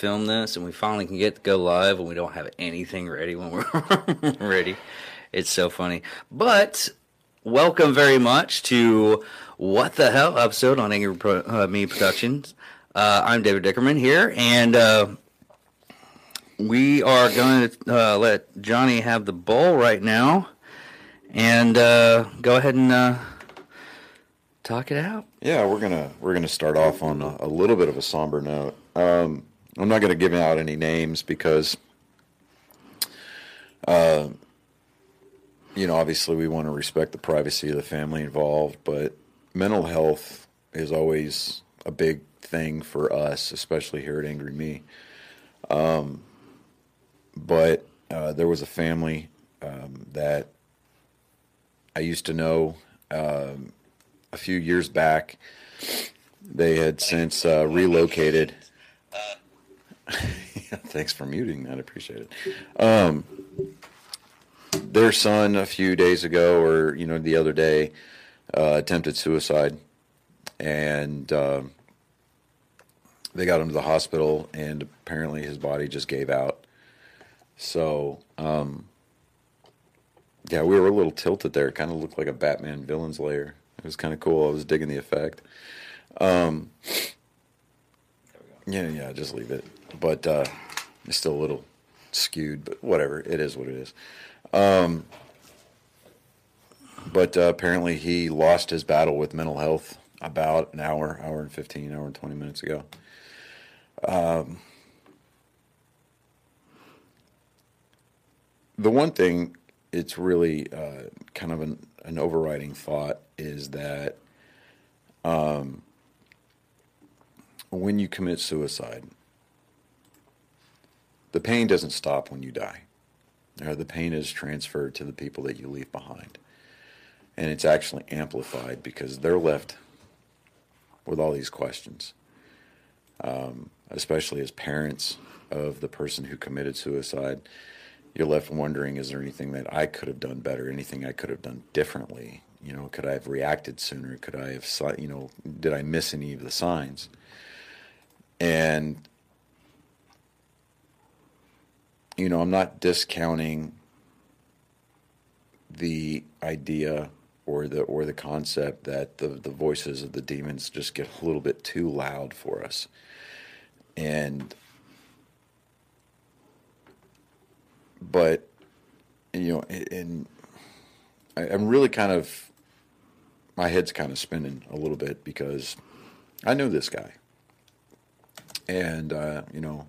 film this, and we finally can get to go live, and we don't have anything ready when we're ready. It's so funny. But welcome very much to What the Hell episode on Angry Pro- uh, Me Productions. Uh, I'm David Dickerman here, and uh, we are going to uh, let Johnny have the bowl right now, and uh, go ahead and uh, talk it out. Yeah, we're gonna we're gonna start off on a, a little bit of a somber note. Um, I'm not gonna give out any names because, uh, you know, obviously we want to respect the privacy of the family involved, but mental health is always a big thing for us, especially here at Angry Me. Um, but uh, there was a family um, that I used to know um, a few years back. They had since uh, relocated. yeah, thanks for muting that. I appreciate it. Um, their son, a few days ago, or you know, the other day, uh, attempted suicide, and uh, they got him to the hospital, and apparently his body just gave out. So, um, yeah, we were a little tilted there. It kind of looked like a Batman villain's lair. It was kind of cool. I was digging the effect. Um, yeah, yeah, just leave it. But uh, it's still a little skewed, but whatever. It is what it is. Um, but uh, apparently, he lost his battle with mental health about an hour, hour and 15, hour and 20 minutes ago. Um, the one thing it's really uh, kind of an, an overriding thought is that um, when you commit suicide, the pain doesn't stop when you die. Or the pain is transferred to the people that you leave behind. And it's actually amplified because they're left with all these questions, um, especially as parents of the person who committed suicide you're left wondering is there anything that I could have done better, anything I could have done differently? You know, could I have reacted sooner? Could I have, you know, did I miss any of the signs? And, you know, I'm not discounting the idea or the or the concept that the the voices of the demons just get a little bit too loud for us. And but you know, and I, am really kind of my head's kind of spinning a little bit because I knew this guy, and uh, you know.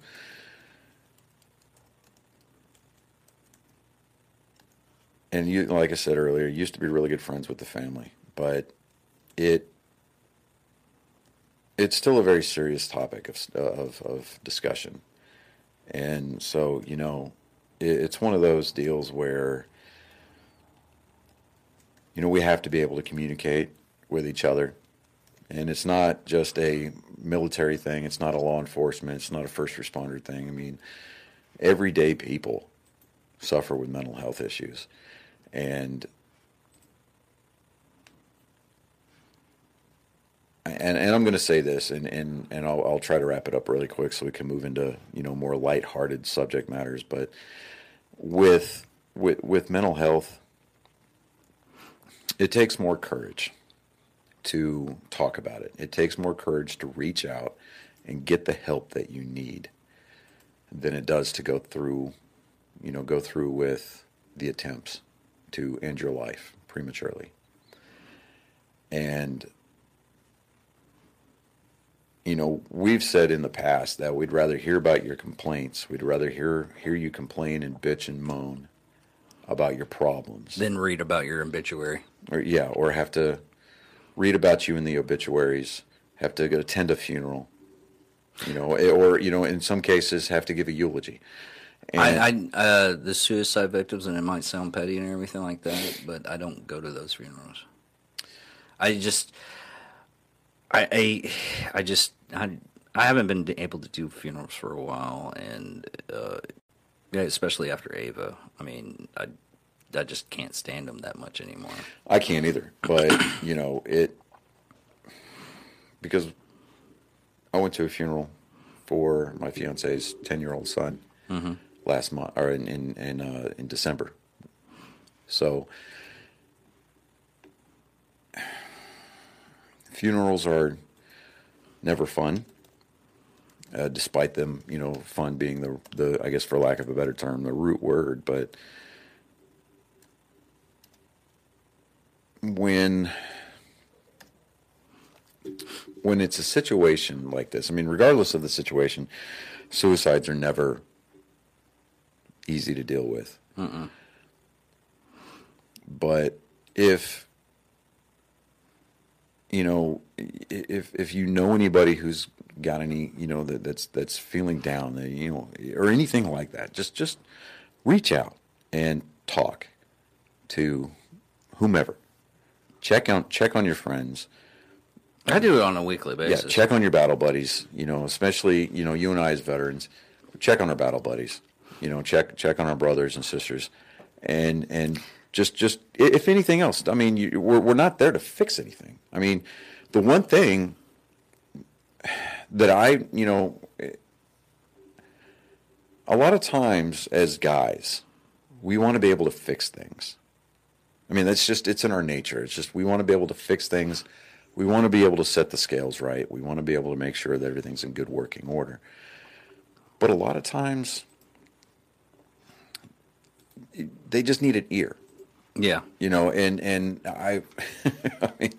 And you, like I said earlier, used to be really good friends with the family, but it it's still a very serious topic of of, of discussion, and so you know it's one of those deals where you know we have to be able to communicate with each other. And it's not just a military thing. It's not a law enforcement. It's not a first responder thing. I mean everyday people suffer with mental health issues and and, and I'm going to say this, and, and, and I'll, I'll try to wrap it up really quick so we can move into you know more lighthearted subject matters. But with with with mental health, it takes more courage to talk about it. It takes more courage to reach out and get the help that you need than it does to go through, you know, go through with the attempts to end your life prematurely. And you know, we've said in the past that we'd rather hear about your complaints. We'd rather hear hear you complain and bitch and moan about your problems than read about your obituary. Or yeah, or have to read about you in the obituaries. Have to attend a funeral. You know, or you know, in some cases, have to give a eulogy. And I, I uh, the suicide victims, and it might sound petty and everything like that, but I don't go to those funerals. I just I, I, I just I, I haven't been able to do funerals for a while, and uh, especially after Ava. I mean, I I just can't stand them that much anymore. I can't either, but you know it because I went to a funeral for my fiance's ten year old son last month or in in in, uh, in December. So funerals are never fun. Uh, despite them, you know, fun being the the I guess for lack of a better term, the root word, but when when it's a situation like this, I mean, regardless of the situation, suicides are never easy to deal with. But if you know, if if you know anybody who's got any, you know, that, that's that's feeling down, you know, or anything like that, just just reach out and talk to whomever. Check on check on your friends. I do it on a weekly Yeah, basis. check on your battle buddies. You know, especially you know you and I as veterans, check on our battle buddies. You know, check check on our brothers and sisters, and and just just if anything else, I mean, you, we're we're not there to fix anything. I mean, the one thing that I you know, a lot of times as guys, we want to be able to fix things. I mean, that's just, it's in our nature. It's just, we want to be able to fix things. We want to be able to set the scales right. We want to be able to make sure that everything's in good working order. But a lot of times, they just need an ear, yeah. you know, and, and I, I mean,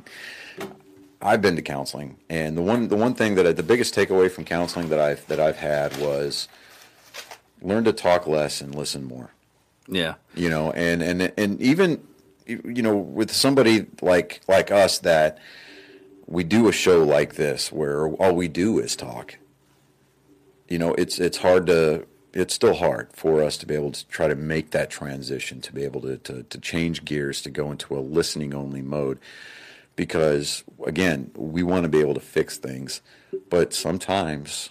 I've been to counseling and the one, the one thing that I, the biggest takeaway from counseling that I've, that I've had was learn to talk less and listen more Yeah. you know and and and even you know with somebody like like us that we do a show like this where all we do is talk you know it's it's hard to it's still hard for us to be able to try to make that transition to be able to to, to change gears to go into a listening only mode because again we want to be able to fix things but sometimes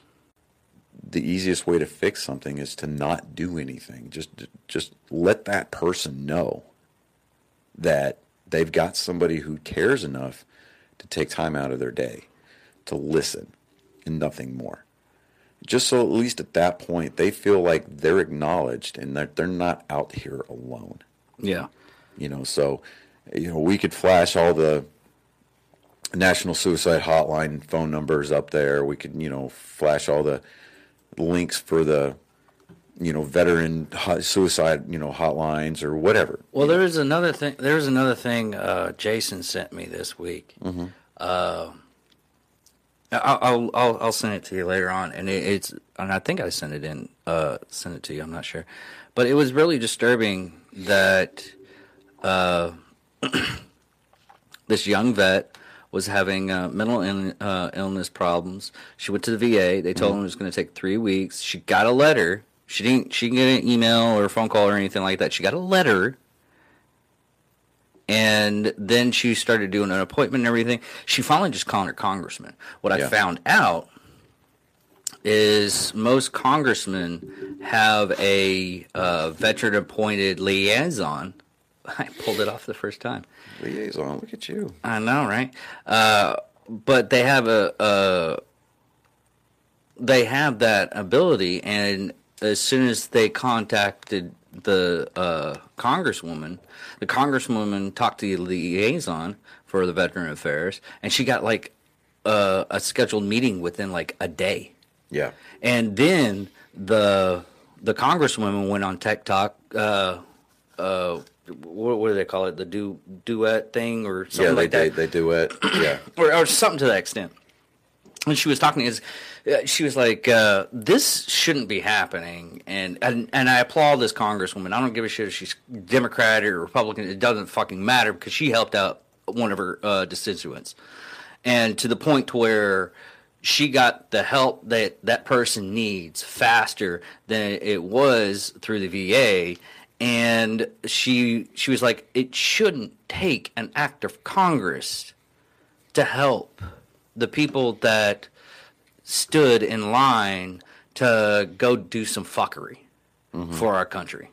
the easiest way to fix something is to not do anything. Just just let that person know that they've got somebody who cares enough to take time out of their day to listen and nothing more. Just so at least at that point they feel like they're acknowledged and that they're not out here alone. Yeah. You know, so you know, we could flash all the National Suicide Hotline phone numbers up there. We could, you know, flash all the links for the, you know, veteran suicide, you know, hotlines or whatever. Well, there is another thing. There is another thing uh, Jason sent me this week. Uh, I'll, I'll I'll send it to you later on, and it, it's and I think I sent it in. Uh, sent it to you. I'm not sure, but it was really disturbing that uh, this young vet was having uh, mental Ill- uh, illness problems. She went to the VA. They told him it was going to take three weeks. She got a letter. She didn't. She didn't get an email or a phone call or anything like that. She got a letter, and then she started doing an appointment and everything. She finally just called her congressman. What I found out is most congressmen have a uh, veteran appointed liaison. I pulled it off the first time. Liaison, look at you. I know, right? Uh, but they have a, a they have that ability, and as soon as they contacted the uh, congresswoman, the congresswoman talked to the liaison for the Veteran Affairs, and she got like uh, a scheduled meeting within like a day. Yeah. And then the the congresswoman went on TikTok. Uh, uh, what, what do they call it? The du, duet thing or something Yeah, they, like they, that, they do it. Yeah. or, or something to that extent. And she was talking is, uh, she was like, uh, "This shouldn't be happening," and, and and I applaud this congresswoman. I don't give a shit if she's Democrat or Republican. It doesn't fucking matter because she helped out one of her uh, constituents, and to the point to where she got the help that that person needs faster than it was through the VA. And she she was like, it shouldn't take an act of Congress to help the people that stood in line to go do some fuckery for our country.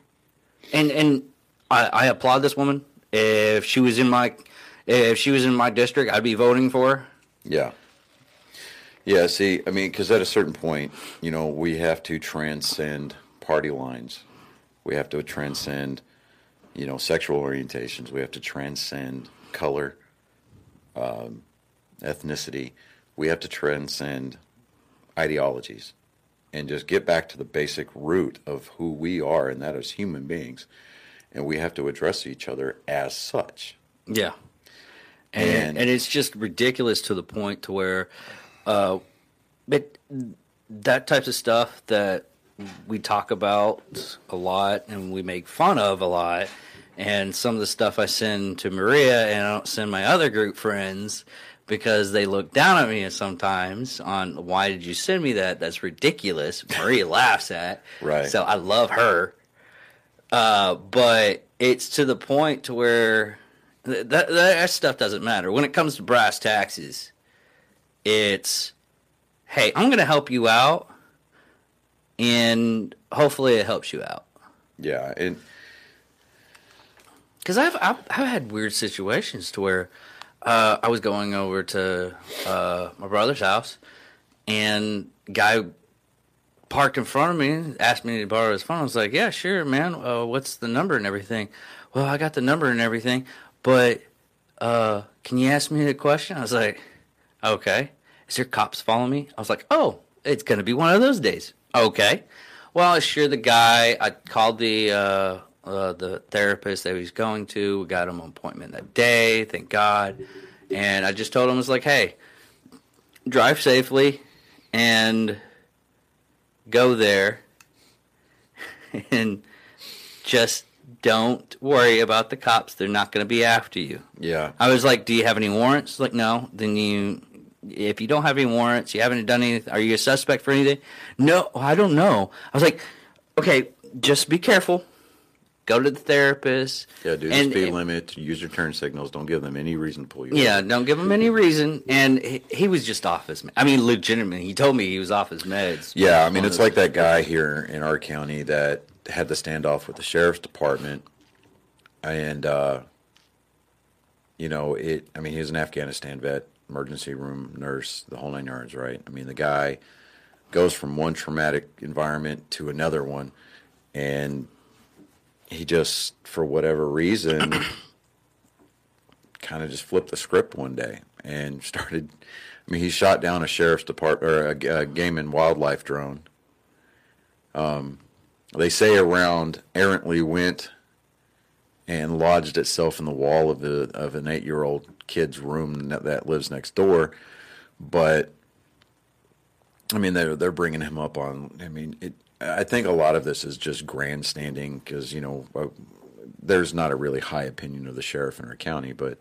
And and I, I applaud this woman. If she was in my if she was in my district, I'd be voting for her. Yeah. Yeah, see, I mean, because at a certain point, you know, we have to transcend party lines. We have to transcend, you know, sexual orientations. We have to transcend color, um, ethnicity. We have to transcend ideologies and just get back to the basic root of who we are, and that is human beings. And we have to address each other as such. Yeah. And, And- and it's just ridiculous to the point to where uh but that types of stuff that we talk about a lot and we make fun of a lot and some of the stuff I send to Maria and I don't send my other group friends because they look down at me sometimes on why did you send me that that's ridiculous Maria laughs at Right. so I love her uh, but it's to the point to where th- that, that that stuff doesn't matter when it comes to brass taxes. It's hey, I'm going to help you out, and hopefully it helps you out. Yeah, and Because I've, I've I've had weird situations to where uh, I was going over to uh, my brother's house, and guy parked in front of me, asked me to borrow his phone. I was like, "Yeah, sure, man. Uh, what's the number and everything?" Well, I got the number and everything, but uh, can you ask me a question? I was like, "Okay." Is there cops following me? I was like, "Oh, it's gonna be one of those days." Okay. Well, I assured the guy. I called the uh, the therapist that he was going to. We got him an appointment that day. Thank God. And I just told him, I was like, "Hey, drive safely, and go there, and just don't worry about the cops. They're not going to be after you." yeah, I was like, "Do you have any warrants?" Like, no. Then you, if you don't have any warrants, you haven't done anything. Are you a suspect for anything? No, I don't know. I was like, "Okay, just be careful. Go to the therapist." yeah. Do the And- speed limit. Use your turn signals. Don't give them any reason to pull you. Yeah, over. don't give them any reason. And he, he was just off his. Meds. I mean, legitimately, he told me he was off his meds. Yeah, I mean, it's like that guy here in our county that had the standoff with the sheriff's department, and uh, you know, it. I mean, he was an Afghanistan vet, emergency room nurse, the whole nine yards, right? I mean, the guy goes from one traumatic environment to another one, and he just, for whatever reason, kind of just flipped the script one day and started. I mean, he shot down a sheriff's department or a, a game and wildlife drone. Um, they say around errantly went and lodged itself in the wall of the of an eight year old kid's room that, lives next door, but I mean they're they're bringing him up on. I mean it. I think a lot of this is just grandstanding because you know uh, there's not a really high opinion of the sheriff in our county, but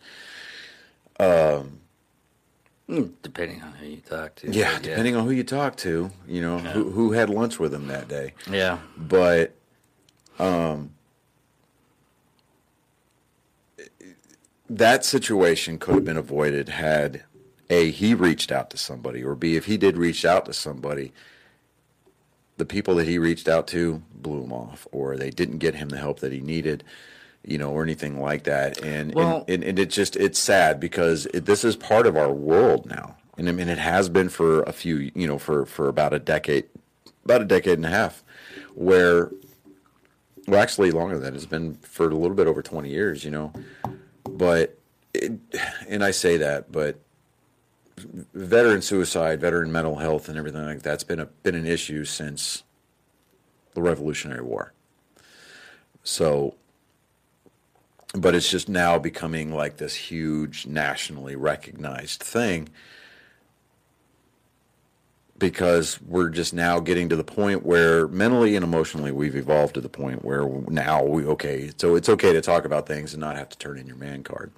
Mm, Depending on who you talk to. yeah, depending on who you talk to, you know who who had lunch with him that day. Yeah. but um that situation could have been avoided had a he reached out to somebody or b if he did reach out to somebody the people that he reached out to blew him off or they didn't get him the help that he needed you know or anything like that. And Well- and, and, and it just it's sad because it, this is part of our world now. And i mean it has been for a few you know for for about a decade about a decade and a half where well actually longer than that. It's been for a little bit over 20 years you know. But it, and i say that but veteran suicide veteran mental health and everything like that's been a been an issue since the revolutionary war so but it's just now becoming like this huge nationally recognized thing because we're just now getting to the point where mentally and emotionally we've evolved to the point where now we okay so it's okay to talk about things and not have to turn in your man card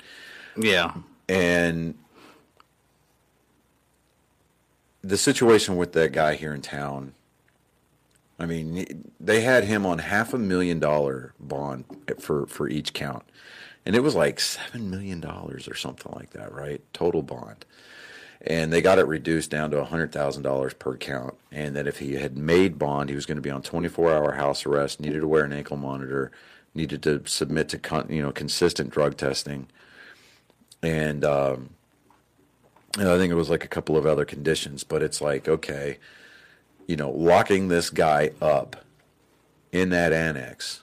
Yeah. and the situation with that guy here in town i mean they had him on half a million dollar bond for for each count. And it was like seven million dollars or something like that right? Total bond. And they got it reduced down to $100,000 per count. And that if he had made bond, he was going to be on 24 hour house arrest, needed to wear an ankle monitor, needed to submit to con- you know consistent drug testing, and um, you know, I think it was like a couple of other conditions, but it's like, okay, you know, locking this guy up in that annex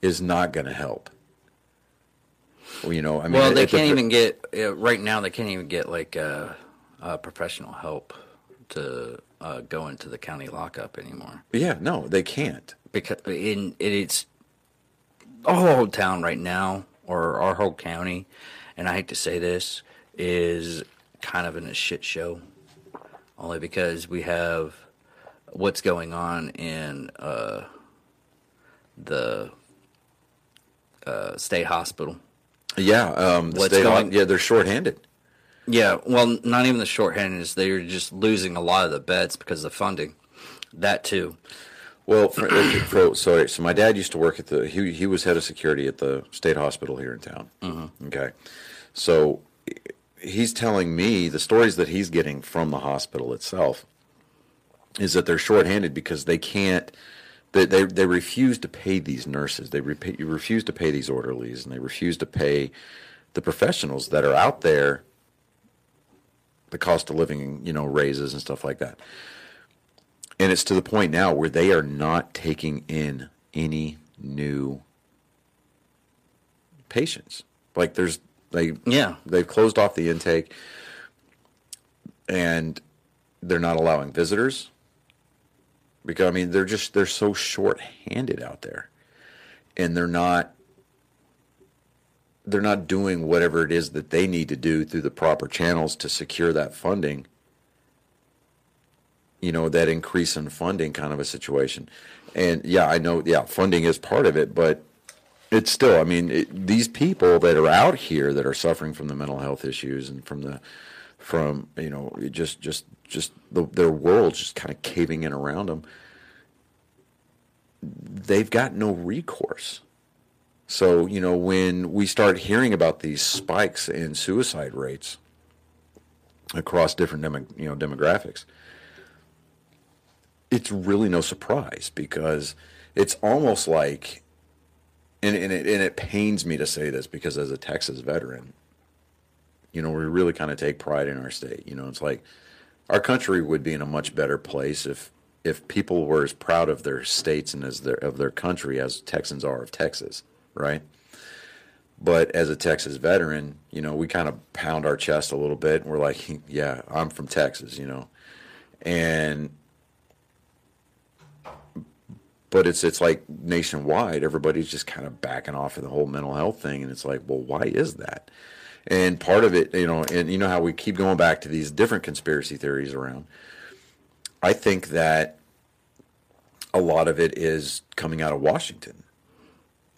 is not going to help. Well, you know, I mean, well, they can't even get right now. They can't even get like uh, uh, professional help to uh, go into the county lockup anymore Yeah, no, they can't. because in it's our whole town right now, or our whole county, and I hate to say this, is kind of in a shit show. Only because we have what's going on in uh, the uh, state hospital. Yeah, um, the What's state, going- yeah, they're shorthanded. Yeah, well, not even the shorthanded. They're just losing a lot of the beds because of the funding. That too. Well, for, for, so so my dad used to work at the he he was head of security at the state hospital here in town. Mm-hmm. Okay, so he's telling me the stories that he's getting from the hospital itself is that they're shorthanded because they can't. They, they, they refuse to pay these nurses. They re- refuse to pay these orderlies, and they refuse to pay the professionals that are out there. The cost of living, you know, raises and stuff like that. And it's to the point now where they are not taking in any new patients. Like there's they Yeah. they've closed off the intake and they're not allowing visitors. Because I mean they're just they're so short-handed out there. And they're not they're not doing whatever it is that they need to do through the proper channels to secure that funding you know that increase in funding kind of a situation. And yeah i know yeah funding is part of it but it's still i mean it, these people that are out here that are suffering from the mental health issues and from the from you know just just just the, their world's just kind of caving in around them they've got no recourse. So you know when we start hearing about these spikes in suicide rates across different demo, you know demographics it's really no surprise because it's almost like, and, and, it, and it pains me to say this because as a Texas veteran, you know, we really kind of take pride in our state. You know, it's like our country would be in a much better place if if people were as proud of their states and as their of their country as Texans are of Texas, right? But as a Texas veteran, you know, we kind of pound our chest a little bit and we're like, yeah, I'm from Texas, you know. And but it's it's like nationwide everybody's just kind of backing off of the whole mental health thing and it's like well why is that? And part of it you know and you know how we keep going back to these different conspiracy theories around? I think that a lot of it is coming out of washington.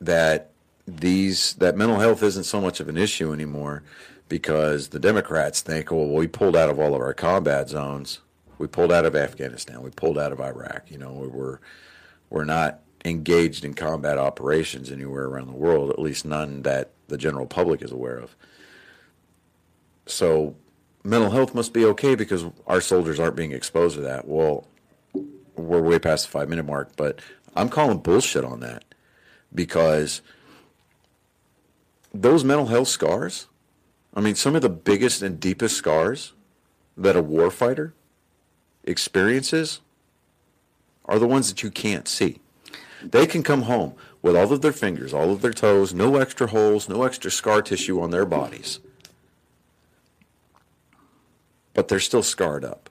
That these that mental health isn't so much of an issue anymore because the democrats think oh, well we pulled out of all of our combat zones. We pulled out of afghanistan. We pulled out of iraq. You know we were we're not engaged in combat operations anywhere around the world, at least none that the general public is aware of. So mental health must be okay because our soldiers aren't being exposed to that. Well, we're way past the five minute mark, but I'm calling bullshit on that because those mental health scars, I mean, some of the biggest and deepest scars that a warfighter experiences are the ones that you can't see. They can come home with all of their fingers, all of their toes, no extra holes, no extra scar tissue on their bodies. But they're still scarred up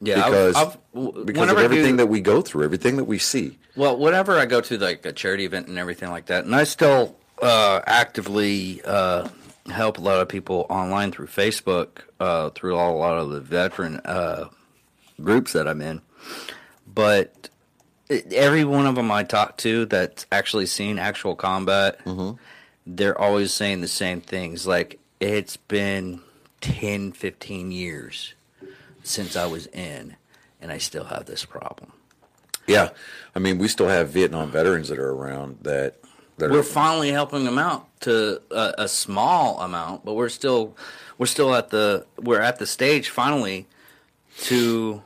Yeah, I've- because I've, because of everything do- that we go through, everything that we see. Well, whenever I go to like a charity event and everything like that, and I still uh, actively uh, help a lot of people online through Facebook, uh, through all, a lot of the veteran uh, groups that I'm in. But every one of them I talk to that's actually seen actual combat, mm-hmm. they're always saying the same things. Like, it's been 10, 15 years since I was in, and I still have this problem. Yeah, I mean, we still have Vietnam veterans that are around that. that we're are, finally helping them out to a, a small amount, but we're still we're still at the we're at the stage finally to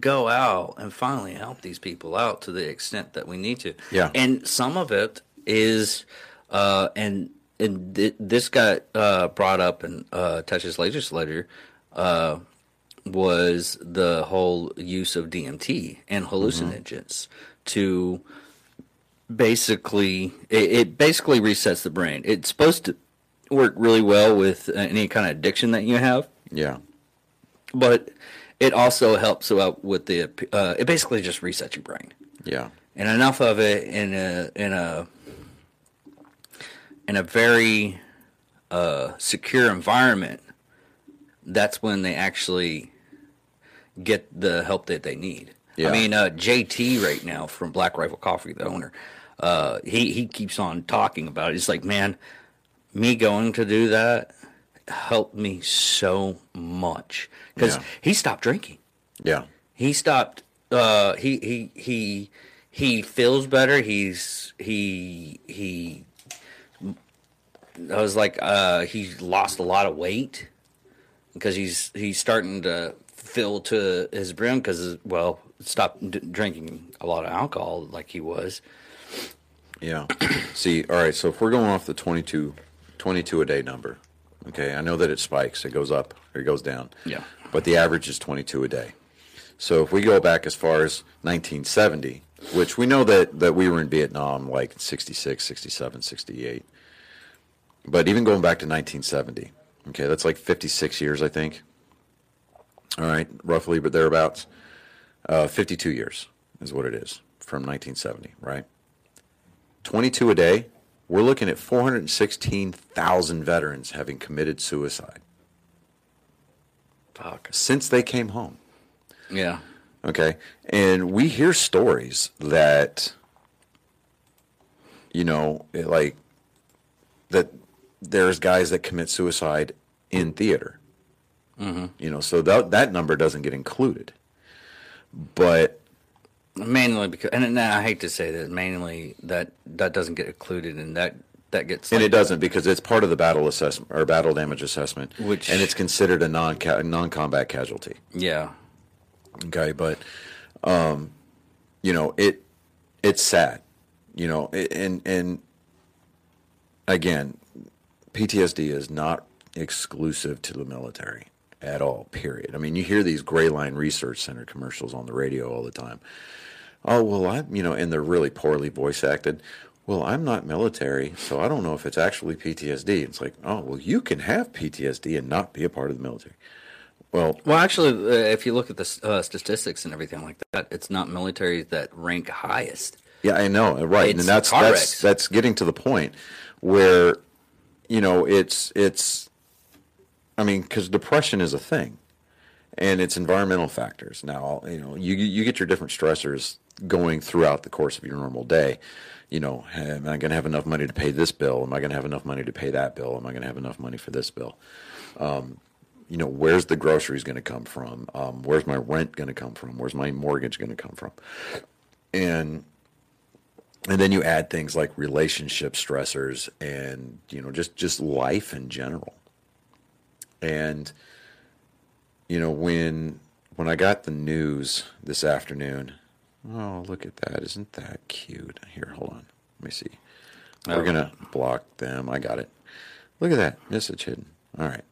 go out and finally help these people out to the extent that we need to. Yeah. And some of it is uh and and th- this got uh, brought up in uh, Texas legislature uh, was the whole use of DMT and hallucinogens to basically it, it basically resets the brain. It's supposed to work really well with any kind of addiction that you have, Yeah. but it also helps out with the. Uh, it basically just resets your brain Yeah. and enough of it in a in a in a very uh, secure environment. That's when they actually get the help that they need. Yeah. I mean, uh, JT right now from Black Rifle Coffee, the owner, uh, he he keeps on talking about it. He's like, man, me going to do that helped me so much because Yeah. he stopped drinking Yeah. he stopped uh he he he he feels better he's he he i was like uh he lost a lot of weight because he's he's starting to fill to his brim because well stopped d- drinking a lot of alcohol like he was Yeah. See, all right, so if we're going off the 22, 22 a day number, okay, I know that it spikes, it goes up or it goes down. Yeah. But the average is 22 a day. So if we go back as far as 1970, which we know that, that we were in Vietnam like 66, 67, 68. But even going back to 1970, okay, that's like 56 years, I think. All right, roughly, but thereabouts. Uh, 52 years is what it is from 1970, right? 22 a day, we're looking at 416,000 veterans having committed suicide fuck since they came home. yeah Okay. And we hear stories that, you know, like, that there's guys that commit suicide in theater. Mm-hmm. You know, so that, that number doesn't get included. But mainly because and, and i hate to say that mainly that that doesn't get included and that that gets And like- it doesn't because it's part of the battle assessment or battle damage assessment, Which- and it's considered a non non combat casualty. yeah Okay, but um, you know it it's sad, you know, and and again, PTSD is not exclusive to the military at all. Period. I mean, you hear these Gray Line Research Center commercials on the radio all the time. Oh well, I'm you know, and they're really poorly voice acted. Well, I'm not military, so I don't know if it's actually PTSD. It's like, oh well, you can have PTSD and not be a part of the military. Well, Well, actually, uh, if you look at the uh, statistics and everything like that, it's not military that rank highest. Yeah, I know, right, It's and that's that's wrecks. that's getting to the point where, you know, it's it's, I mean, because depression is a thing, and it's environmental factors. Now, you know, you you get your different stressors going throughout the course of your normal day. You know, am I going to have enough money to pay this bill? Am I going to have enough money to pay that bill? Am I going to have enough money for this bill? you know, where's the groceries going to come from? Um, where's my rent going to come from? Where's my mortgage going to come from? And and then you add things like relationship stressors and you know just just life in general. And you know when when I got the news this afternoon, oh look at that! Isn't that cute? Here, hold on, let me see. We're Oh. gonna block them. I got it. Look at that message hidden. All right.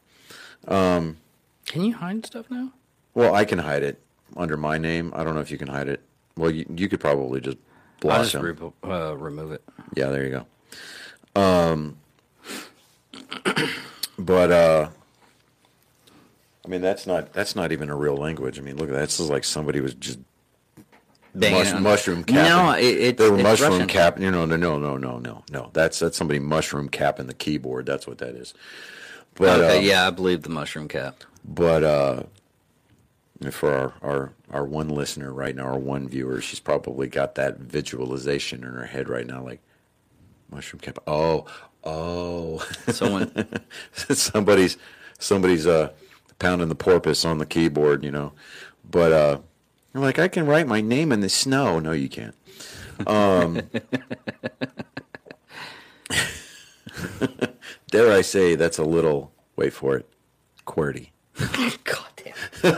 Can you hide stuff now? Well, I can hide it under my name. I don't know if you can hide it. Well, you, you could probably just block I'll just them. re- uh, remove it. yeah, there you go. Um, but uh, I mean, that's not that's not even a real language. I mean, look at that. This is like somebody was just mush, mushroom cap. No, it, it's, they were mushroom Russian. capping. You know, no, no, no, no, no, no. That's that's somebody mushroom capping the keyboard. That's what that is. But okay, uh, yeah, I believe the mushroom cap. But uh, for our, our our one listener right now, our one viewer, she's probably got that visualization in her head right now, like mushroom cap. Oh, oh, Someone, somebody's somebody's uh pounding the porpoise on the keyboard, you know. But uh, you're like, I can write my name in the snow. No, you can't. Um, dare I say that's a little wait for it, QWERTY. God damn.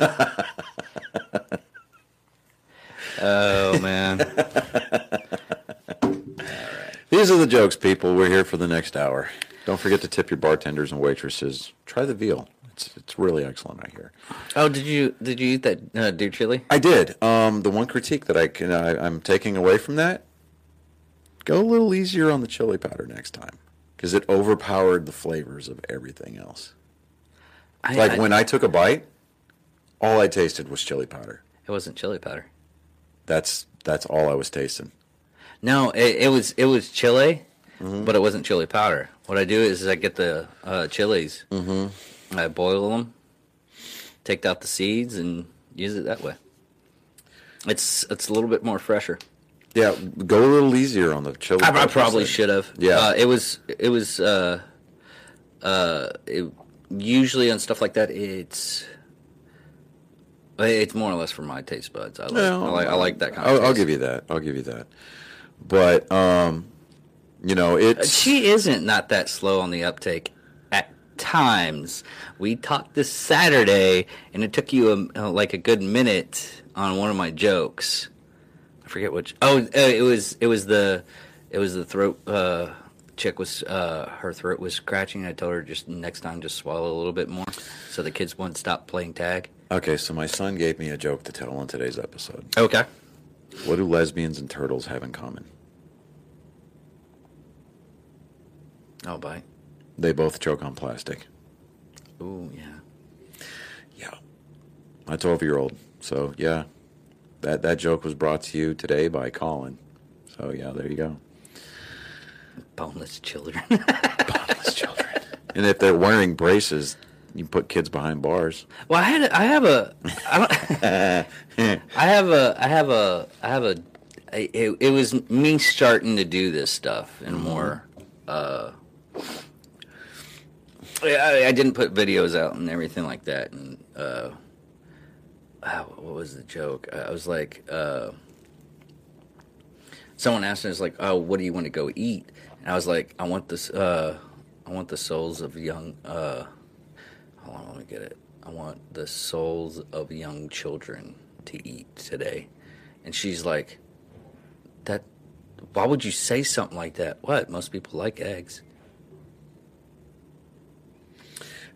oh man, These are are the jokes, people. We're here for the next hour. Don't forget to tip your bartenders and waitresses. Try the veal. It's really excellent. I hear. Oh, did you did you eat that uh, deer chili? I did. Um, the one critique that I can I, I'm taking away from that: go a little easier on the chili powder next time, because it overpowered the flavors of everything else. I, Like I- when I took a bite, all I tasted was chili powder. it wasn't chili powder. That's that's all I was tasting. No, it, it was it was chili, Mm-hmm. but it wasn't chili powder. What I do is I get the uh, chilies, mm-hmm. I boil them, take out the seeds, and use it that way. It's it's a little bit more fresher. Yeah, go a little easier on the chili. I, I probably should have. Yeah. uh, it was it was uh, uh, it, usually on stuff like that. It's it's more or less for my taste buds. I like I like, I like that kind. I'll, I'll give you that. I'll give you that. But um, you know, it's She isn't not that slow on the uptake times. We talked this Saturday, and it took you a, uh, like a good minute on one of my jokes. I forget which. Oh, uh, it was it was the it was the throat. Uh, chick was uh, her throat was scratching. I told her just next time just swallow a little bit more, so the kids wouldn't stop playing tag. okay. So my son gave me a joke to tell on today's episode. Okay. What do lesbians and turtles have in common? Oh, bye. They both choke on plastic. Oh yeah. Yeah. My 12 year old. So, yeah. That, that joke was brought to you today by Colin. So, yeah, there you go. Boneless children. Boneless children. And if they're wearing braces, you put kids behind bars. Well, I had a, I have a I don't I have a I have a I have a I- it, it was me starting to do this stuff and more uh I, I didn't put videos out and everything like that and uh ah, what was the joke I was like uh someone asked me, "It's like, oh, what do you want to go eat?" And I was like, "I want this. Uh, I want the souls of young. Uh, hold on, let me get it. I want the souls of young children to eat today." And she's like, "That. Why would you say something like that? What? Most people like eggs."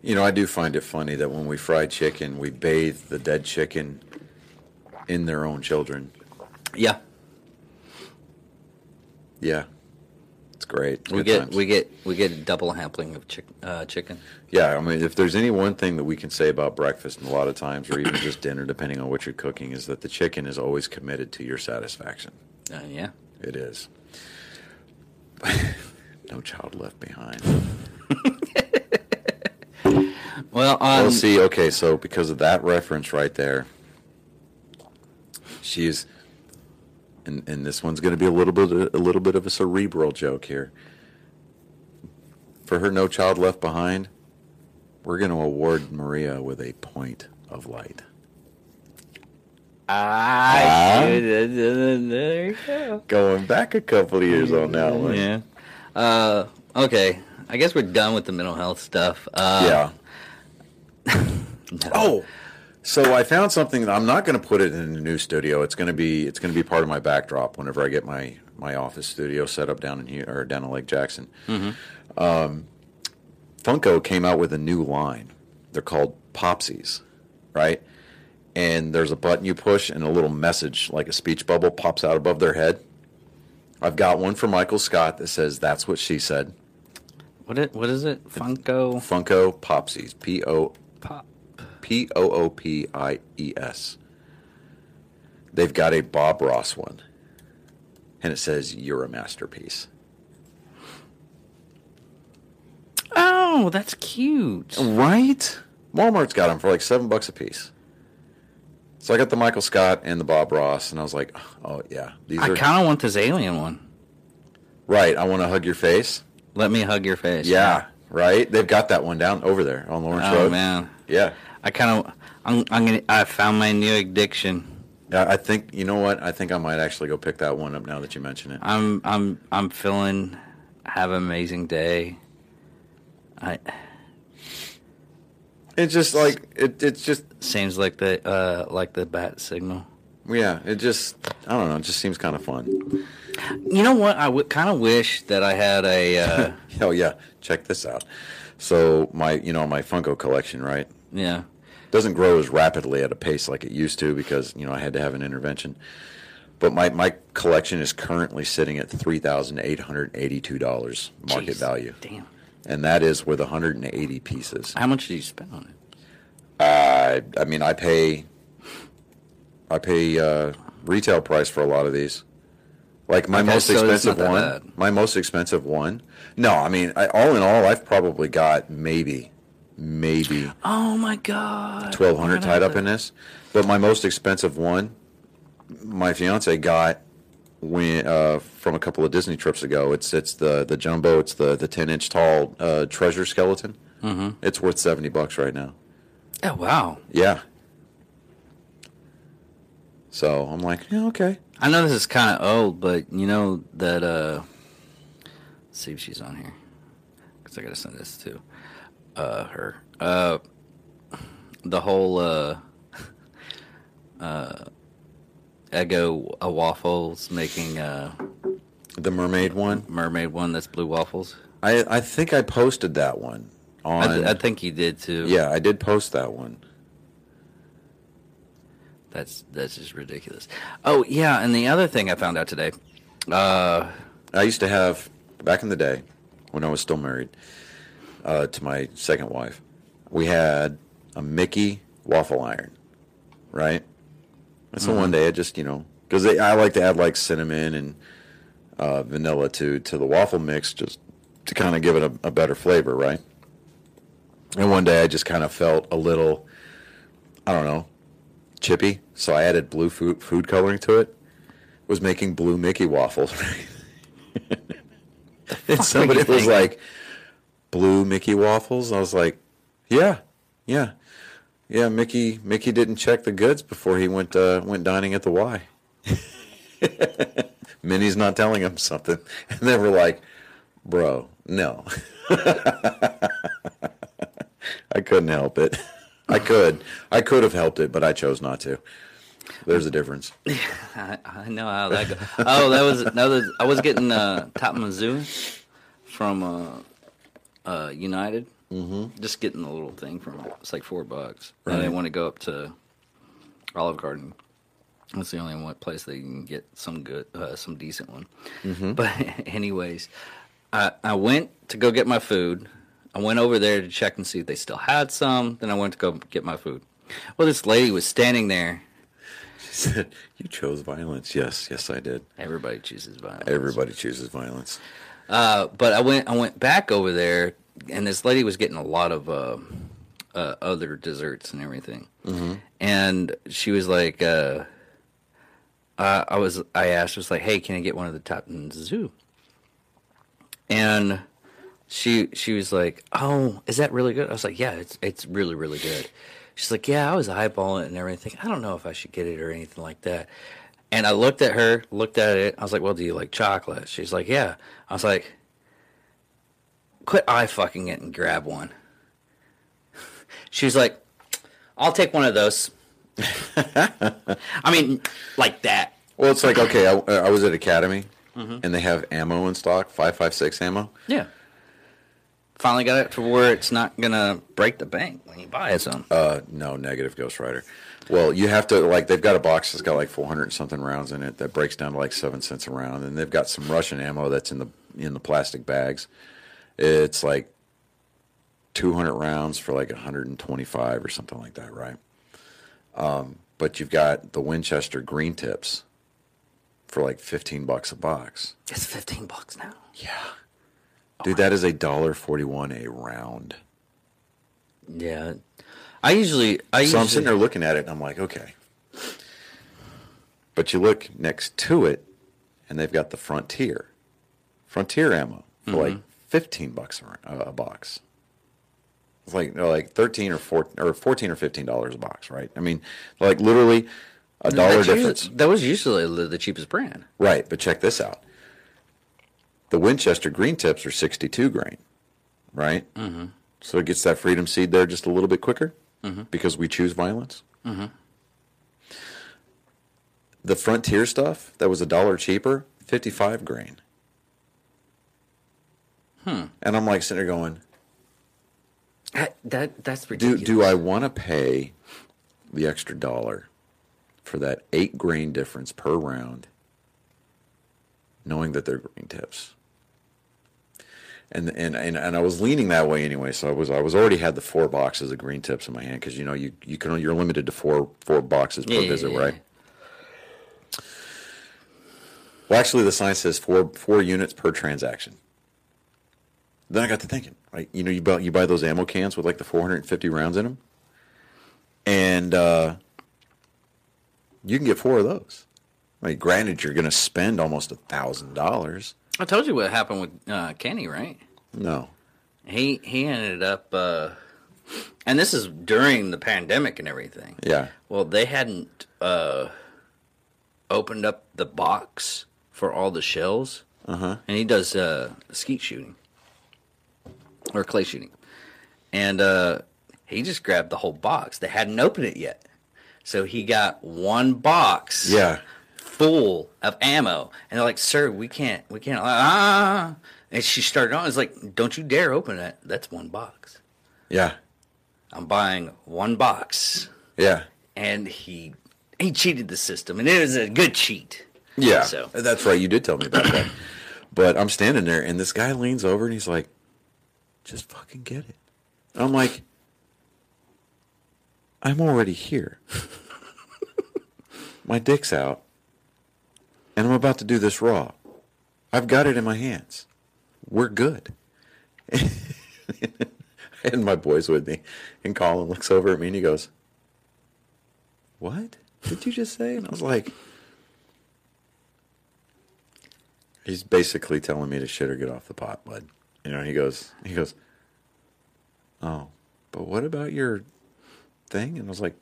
You know, I do find it funny that when we fry chicken, we bathe the dead chicken in their own children. Yeah, Yeah. It's great. It's we get times. we get we get a double hampling of chick, uh, chicken. Yeah, I mean, if there's any one thing that we can say about breakfast, and a lot of times, or even just dinner, depending on what you're cooking, is that the chicken is always committed to your satisfaction. Uh, yeah. It is. no child left behind. Well, um, well, see, okay, so because of that reference right there, she's, and and this one's going to be a little bit a little bit of a cerebral joke here. For her, no child left behind. We're going to award Maria with a point of light. I there you go. Going back a couple of years on that one. Yeah. Uh, okay. I guess we're done with the mental health stuff. Uh, Yeah. Oh, so I found something. I'm not going to put it in the new studio. It's going to be it's going to be part of my backdrop whenever I get my my office studio set up down in here or down in Lake Jackson. Um, Funko came out with a new line. They're called Popsies, right? And there's a button you push, and a little message like a speech bubble pops out above their head. I've got one for Michael Scott that says, "That's what she said." What it? What is it? Funko Funko Popsies, P O Pop. P O O P I E S. They've got a Bob Ross one. And it says, You're a masterpiece. Oh, that's cute. Right? Walmart's got them for like seven bucks a piece. So I got the Michael Scott and the Bob Ross, and I was like, Oh, oh yeah. These I are kind of want this alien one. right. I want to hug your face. Let me hug your face. Yeah, right? They've got that one down over there on Lawrence Oh Road. Oh man, Yeah. I kind of. I'm. I'm gonna. I found my new addiction. Yeah, I think, you know what? I think I might actually go pick that one up now that you mention it. I'm. I'm. I'm feeling. Have an amazing day. I. It's just like, it, it's just, Seems like the. Uh. Like the bat signal. Yeah, it just I don't know, it just seems kind of fun. You know what? I w- kind of wish that I had a. Uh, Oh yeah, check this out. So my, you know, my Funko collection, right? yeah. doesn't grow as rapidly at a pace like it used to because you know I had to have an intervention. But my, my collection is currently sitting at three thousand eight hundred eighty two dollars market Jeez. value, Damn. and that is with one hundred and eighty pieces. How much did you spend on it? I I mean I pay I pay uh, retail price for a lot of these. Like my Okay, most so expensive one, bad. my most expensive one. No, I mean I, all in all, I've probably got maybe maybe Oh my god. twelve hundred tied up in this. But my most expensive one, my fiance got when uh, from a couple of Disney trips ago. It's it's the the jumbo. It's the the ten inch tall uh, treasure skeleton. Mm-hmm. It's worth seventy bucks right now. Oh wow. Yeah. So I'm like, yeah, okay. I know this is kind of old, but you know that. uh Let's see if she's on here, because I gotta send this to uh her. Uh, the whole uh, uh, Eggo uh, waffles making uh The mermaid one. mermaid one that's blue waffles. I I think I posted that one on. I, th- I think you did too. yeah, I did post that one. That's that's just ridiculous. Oh yeah, and the other thing I found out today. Uh, I used to have back in the day when I was still married uh, to my second wife. We had a Mickey waffle iron, right? And so one day I just you know because I like to add like cinnamon and uh, vanilla to to the waffle mix just to kind of give it a, a better flavor, right? And one day I just kind of felt a little, I don't know, chippy, so I added blue food food coloring to it. Was making blue Mickey waffles. and somebody was thinking? like, "Blue Mickey waffles." I was like, "Yeah, yeah, yeah." Mickey Mickey didn't check the goods before he went uh, went dining at the Y. Minnie's not telling him something, and they were like, "Bro, no." I couldn't help it. I could. I could have helped it, but I chose not to. There's a difference. I, I know how that goes. Oh, that was was I was getting uh, Top Mizzou from uh, uh, United. Mm-hmm. Just getting the little thing from it. It's like four bucks. Right. And they Right. want to go up to Olive Garden. That's the only one place you can get some good, uh, some decent one. But anyways, I I went to go get my food. I went over there to check and see if they still had some. Then I went to go get my food. Well, this lady was standing there. She said, "You chose violence." Yes, yes, I did. Everybody chooses violence. Everybody chooses violence. Uh, but I went I went back over there, and this lady was getting a lot of uh, uh, other desserts and everything, and she was like, uh, I was I asked, was like, hey, can I get one of the top zoo? And she she was like, oh, is that really good? I was like, yeah, it's it's really really good. She's like, yeah, I was eyeballing it and everything. I don't know if I should get it or anything like that. And I looked at her, looked at it. I was like, well, do you like chocolate? She's like, yeah. I was like, quit eye fucking it and grab one. She was like, I'll take one of those. I mean, like that. Well, it's like okay, I, I was at Academy, mm-hmm. and they have ammo in stock, five five six ammo. Yeah. Finally got it to where it's not gonna break the bank when you buy some. Uh, no, negative Ghost Rider. Well, you have to like they've got a box that's got like four hundred and something rounds in it that breaks down to like seven cents a round, and they've got some Russian ammo that's in the in the plastic bags. It's like two hundred rounds for like hundred and twenty five or something like that, right? Um, but you've got the Winchester green tips for like fifteen bucks a box. It's fifteen bucks now. Yeah, dude, that is a dollar forty one a round. Yeah. I usually I So I'm sitting there looking at it, and I'm like, okay. But you look next to it, and they've got the Frontier, Frontier ammo for like Mm-hmm. 15 bucks a, a box. It's like like 13 or 14 or 14 or 15 dollars a box, right? I mean, like literally a dollar That's usually- difference. that was usually the cheapest brand. Right, but check this out. The Winchester green tips are 62 grain, right? Mm-hmm. So it gets that freedom seed there just a little bit quicker because we choose violence. Mm-hmm. The Frontier stuff that was a dollar cheaper, 55 grain. Hmm. And I'm like sitting there going, That, that that's do, do I want to pay the extra dollar for that eight grain difference per round, knowing that they're green tips? And, and and and I was leaning that way anyway, so I was I was already had the four boxes of green tips in my hand because you know you you can you're limited to four four boxes per Yeah, yeah, visit, yeah. right? Well, actually, the sign says four four units per transaction. Then I got to thinking, right? You know, you buy you buy those ammo cans with like the 450 rounds in them, and uh, you can get four of those. Right? Granted, you're going to spend almost a thousand dollars. I told you what happened with uh, Kenny, right? No, He he ended up, uh, and this is during the pandemic and everything. yeah, Well, they hadn't uh, opened up the box for all the shells, uh huh, and he does uh, skeet shooting. Or clay shooting, and uh, he just grabbed the whole box. They hadn't opened it yet, so he got one box. Yeah, full of ammo, and they're like, "Sir, we can't, we can't." Ah, and she started on. It's like, "Don't you dare open it. That's one box. yeah, I'm buying one box." yeah, and he he cheated the system, and it was a good cheat. yeah. So That's right. You did tell me about that. But I'm standing there, and this guy leans over, and he's like, "Just fucking get it." I'm like, "I'm already here. My dick's out, and I'm about to do this raw. I've got it in my hands. We're good." and my boy's with me, and Colin looks over at me, and he goes, "What did you just say?" And I was like. He's basically telling me to shit or get off the pot, bud. You know, he goes, he goes, oh, but what about your thing? And I was like,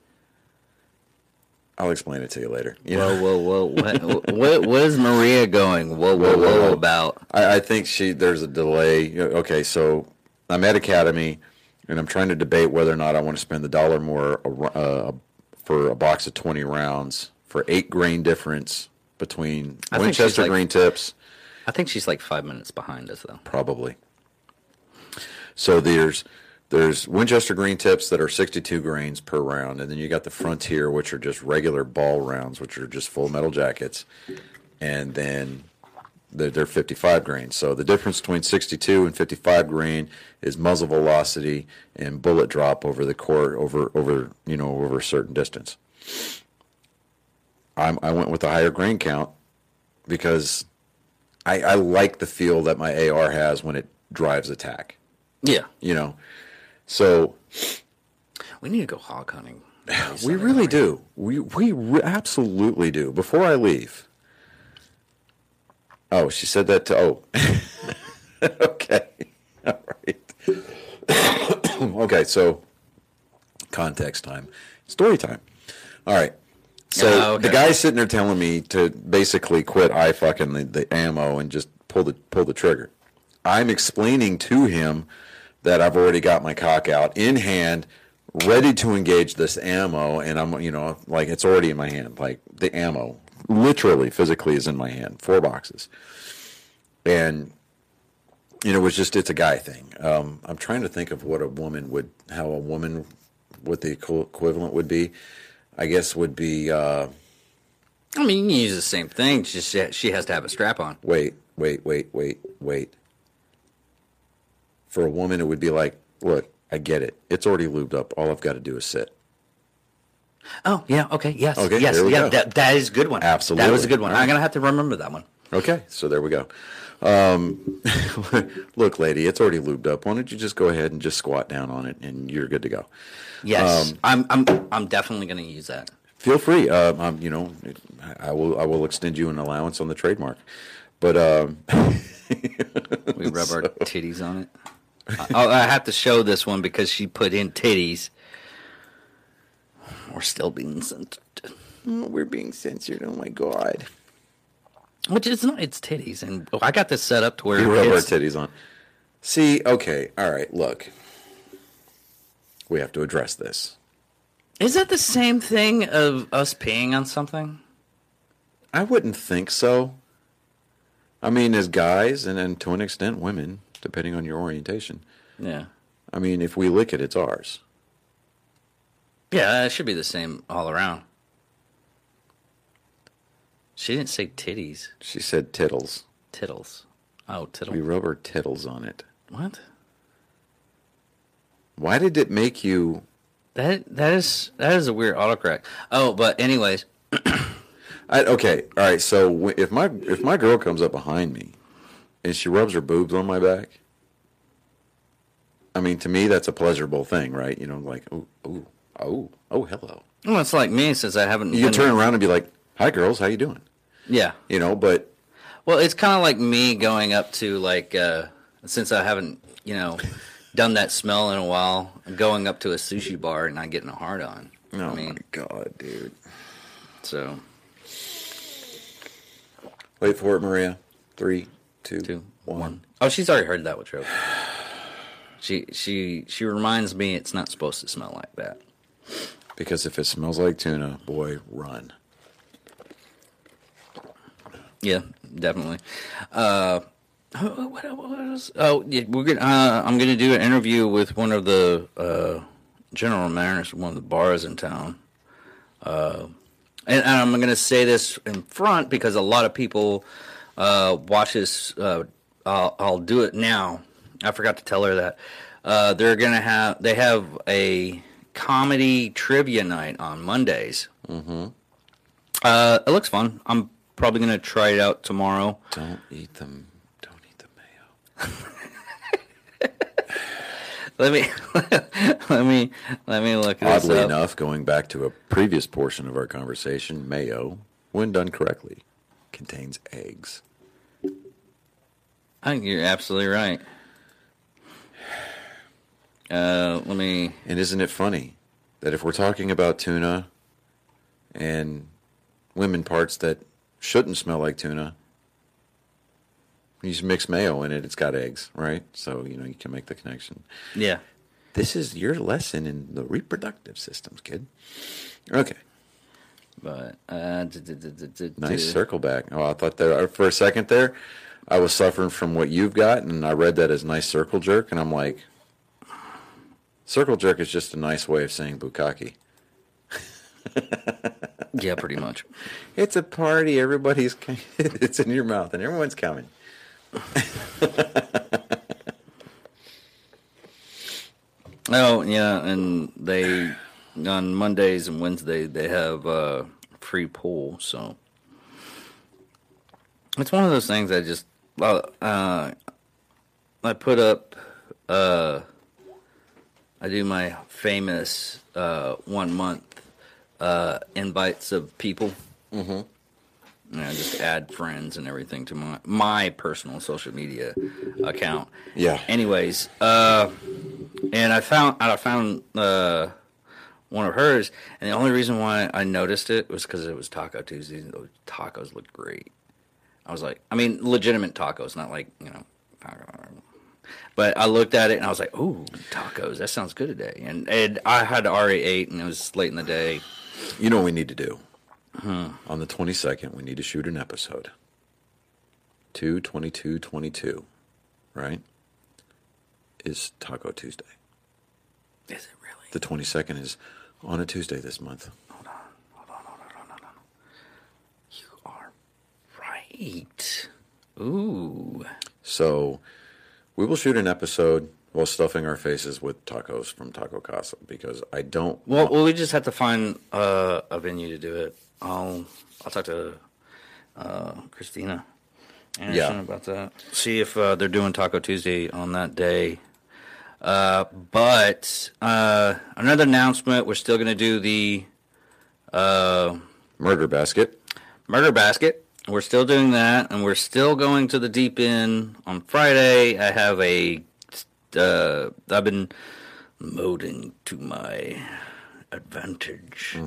I'll explain it to you later. You know, whoa, whoa, whoa, what, what, what is Maria going? Whoa, whoa, Whoa, whoa, whoa, whoa. about? I, I think she there's a delay. Okay, so I'm at Academy, and I'm trying to debate whether or not I want to spend the dollar more uh, for a box of 20 rounds for eight grain difference between I Winchester like- green tips. I think she's like five minutes behind us, though. probably. So there's there's Winchester green tips that are 62 grains per round, and then you got the Frontier, which are just regular ball rounds, which are just full metal jackets, and then they're, they're 55 grains. So the difference between 62 and 55 grain is muzzle velocity and bullet drop over the court over over you know over a certain distance. I'm, I went with the higher grain count because I, I like the feel that my AR has when it drives attack. Yeah, You know, so we need to go hog hunting. we really do. We we re- absolutely do. Before I leave. Oh, she said that to. Oh, okay, all right. okay, so context time, story time. All right. So Oh, okay. the guy's sitting there telling me to basically quit I fucking the, the ammo and just pull the pull the trigger. I'm explaining to him that I've already got my cock out in hand, ready to engage this ammo, and I'm you know like it's already in my hand. Like the ammo, literally, physically, is in my hand. Four boxes, and you know, it was just it's a guy thing. Um, I'm trying to think of what a woman would, how a woman, what the equivalent would be. I guess would be. Uh, I mean, you can use the same thing. Just she, she has to have a strap on. wait, wait, wait, wait, wait. For a woman, it would be like, look, I get it. It's already lubed up. All I've got to do is sit. Oh, yeah. Okay. Yes. Okay, Yes. there we yeah. go. That, that is a good one. Absolutely. that was a good one. I'm gonna have to remember that one. Okay, so there we go. Um, look, lady, it's already lubed up. Why don't you just go ahead and just squat down on it, and you're good to go. Yes. Um, I'm. I'm. I'm definitely gonna use that. Feel free. Um, um, you know, I will. I will extend you an allowance on the trademark. But um, We rub our titties on it. I, I have to show this one because she put in titties. We're still being censored. we're being censored. Oh my god. Which is not. It's titties, and oh, I got this set up to where We rub our titties on. See, okay, all right. Look, we have to address this. Is that the same thing of us peeing on something? I wouldn't think so. I mean, as guys, and then to an extent, women, depending on your orientation. Yeah. I mean, if we lick it, it's ours. Yeah, it should be the same all around. She didn't say titties, She said tittles. tittles. Oh, tittle. We rub our tittles on it. What? Why did it make you? That that is that is a weird autocorrect. Oh, but anyways, I, okay, all right. So if my if my girl comes up behind me and she rubs her boobs on my back, I mean, to me that's a pleasurable thing, right? You know, like oh oh oh oh hello. well, it's like me since I haven't. You turn around and be like, "Hi, girls, how you doing?" Yeah. You know, but Well, it's kind of like me going up to like uh since I haven't you know done that smell in a while, going up to a sushi bar and not getting a hard on. oh I mean, my god, dude. so Wait for it, Maria. Three, two, two, one. one. Oh, she's already heard that with trope. She she she reminds me it's not supposed to smell like that. Because if it smells like tuna, boy, run. Yeah, definitely. Uh, what, what, what? Oh, yeah, we're gonna. Uh, I'm gonna do an interview with one of the uh, general managers of one of the bars in town. Uh, and, and I'm gonna say this in front because a lot of people uh, watch this. Uh, I'll, I'll do it now. I forgot to tell her that uh, they're gonna have. They have a comedy trivia night on Mondays. Mm-hmm. Uh, it looks fun. I'm probably gonna try it out tomorrow. Don't eat them. Don't eat the mayo. Let me let me let me look this Oddly enough, going back to a previous portion of our conversation, mayo, when done correctly, contains eggs. I think you're absolutely right. Uh, let me. And isn't it funny that if we're talking about tuna and women parts that shouldn't smell like tuna, you just mix mayo in it, it's got eggs, right? So, you know, you can make the connection. Yeah. This is your lesson in the reproductive systems, kid. Okay. But uh, d- d- d- d- d- Nice circle back. Oh, I thought there for a second there, I was suffering from what you've got, and I read that as nice circle jerk, and I'm like, circle jerk is just a nice way of saying bukkake. Yeah, pretty much. It's a party. Everybody's it's in your mouth, and everyone's coming. Oh yeah, and they on Mondays and Wednesdays they have uh, free pool. So it's one of those things I just uh, uh, I put up. Uh, I do my famous uh, one month uh, invites of people. Mm-hmm. And I just add friends and everything to my my personal social media account. Yeah. Anyways, uh, and I found I found uh, one of hers, and the only reason why I noticed it was because it was Taco Tuesday. and Those tacos looked great. I was like, I mean, legitimate tacos, not like you know. But I looked at it and I was like, "Ooh, tacos! That sounds good today." And, and I had already ate, and it was late in the day. You know what we need to do? On the 22nd, we need to shoot an episode. 2 22 22, right? Is Taco Tuesday. Is it really? The 22nd is on a Tuesday this month. You are right. Ooh. So we will shoot an episode while stuffing our faces with tacos from Taco Casa because I don't. Well, well, we just have to find uh, a venue to do it. I'll I'll talk to uh, Christina Anderson Yeah. about that. See if uh, they're doing Taco Tuesday on that day. Uh, but uh, another announcement: we're still going to do the uh, Murder Basket. Murder Basket. We're still doing that, and we're still going to the deep end on Friday. I have a. Uh, I've been moding to my advantage,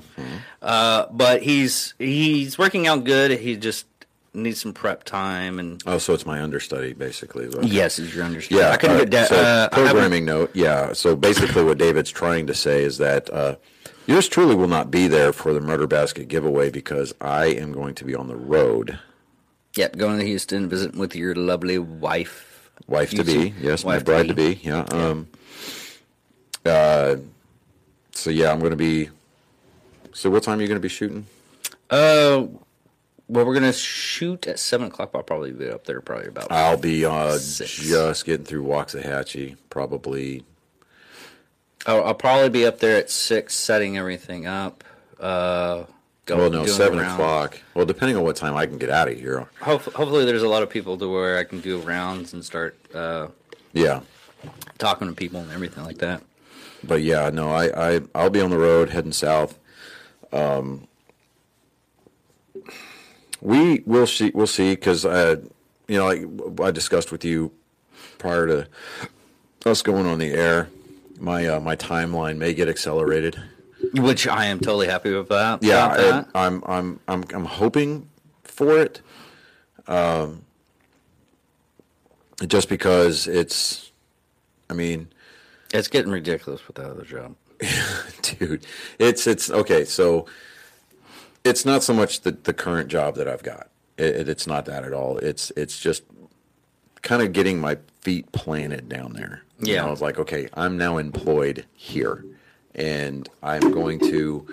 uh, but he's he's working out good. He just needs some prep time, and Oh, so it's my understudy, basically. yes, is your understudy Yeah, I couldn't uh, get da- so uh, programming note. Yeah, so basically, what David's trying to say is that uh, yours truly will not be there for the Murder Basket giveaway because I am going to be on the road Yep, going to Houston, visiting with your lovely wife. Wife to be, yes, my Wife bride to be, yeah. Um, uh, so yeah, I'm going to be. So what time are you going to be shooting? Uh, well, we're gonna shoot at seven o'clock. I'll probably be up there probably about. I'll be uh, just getting through Waxahachie, probably. I'll, I'll probably be up there at six, setting everything up. Uh, going, Well, no, seven o'clock. Well, depending on what time I can get out of here. Hope, hopefully, there's a lot of people to where I can do rounds and start uh, Yeah, talking to people and everything like that. but yeah, no, I, I I'll be on the road heading south. Um, we will see. We'll see because uh, you know, like I discussed with you prior to us going on the air, my uh, my timeline may get accelerated. Which I am totally happy with that. Yeah, about that. I, I'm I'm I'm I'm hoping for it. Um, just because it's, I mean. it's getting ridiculous with that other job. dude it's it's okay so it's not so much the, the current job that i've got it, it- it's not that at all it's it's just kind of getting my feet planted down there Yeah. I was like okay i'm now employed here and i'm going to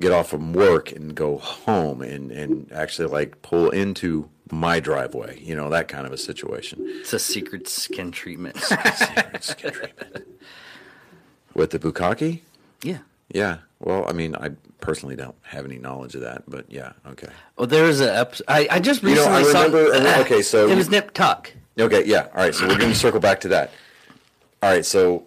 get off from work and go home and and actually like pull into my driveway you know that kind of a situation It's a secret skin treatment. Secret skin treatment. with the bukkake yeah. Yeah. Well, I mean, I personally don't have any knowledge of that, but yeah. Okay. Well, there was an episode. I, I just You know, recently I saw. remember- remember- okay, so- it was Nip Tuck. Okay. Yeah. All right. So we're going to circle back to that. All right. So,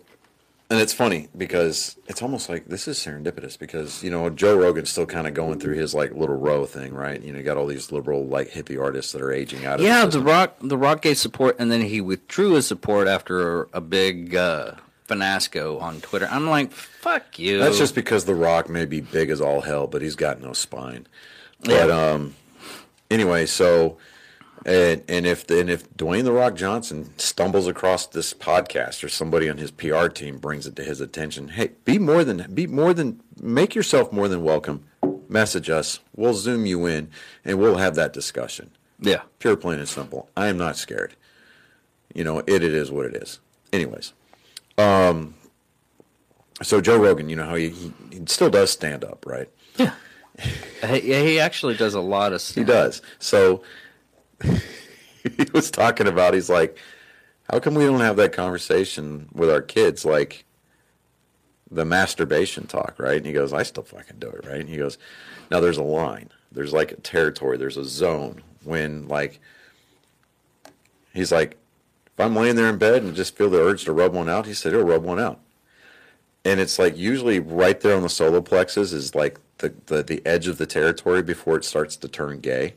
and it's funny because it's almost like this is serendipitous because you know Joe Rogan's still kind of going through his like little row thing, right? You know, you got all these liberal like hippie artists that are aging out. Of Yeah, the the. Rock, the Rock gave support, and then he withdrew his support after a big uh, finasco on Twitter. I'm like, fuck you. That's just because The Rock may be big as all hell, but he's got no spine. But Yeah. um, anyway, so and and if and if Dwayne The Rock Johnson stumbles across this podcast or somebody on his PR team brings it to his attention, hey, be more than be more than make yourself more than welcome. Message us. We'll zoom you in, and we'll have that discussion. yeah. Pure, plain, and simple. I am not scared. You know, it, it is what it is. Anyways, um, so Joe Rogan, you know how he, he, he still does stand up, right? Yeah. He, he actually does a lot of stuff. He does. So he was talking about, he's like, how come we don't have that conversation with our kids, like the masturbation talk, right? And he goes, I still fucking do it, right? And he goes, now there's a line, there's like a territory, there's a zone when, like, he's like, if I'm laying there in bed and just feel the urge to rub one out, he said, he'll rub one out. And it's like usually right there on the solar plexus is like the, the, the edge of the territory before it starts to turn gay.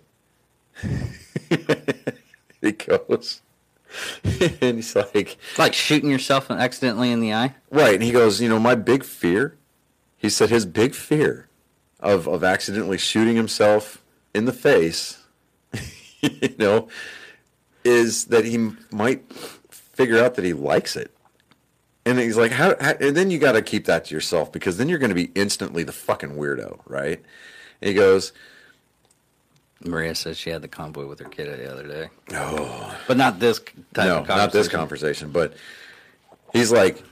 he goes, and he's like, It's like shooting yourself accidentally in the eye. right. And he goes, you know, my big fear, he said his big fear of, of accidentally shooting himself in the face, you know, is that he might figure out that he likes it. And he's like, how, how and then you got to keep that to yourself because then you're going to be instantly the fucking weirdo, right? And he goes, Maria says she had the convoy with her kid the other day, oh, but not this type no, of conversation. not this conversation, but he's like,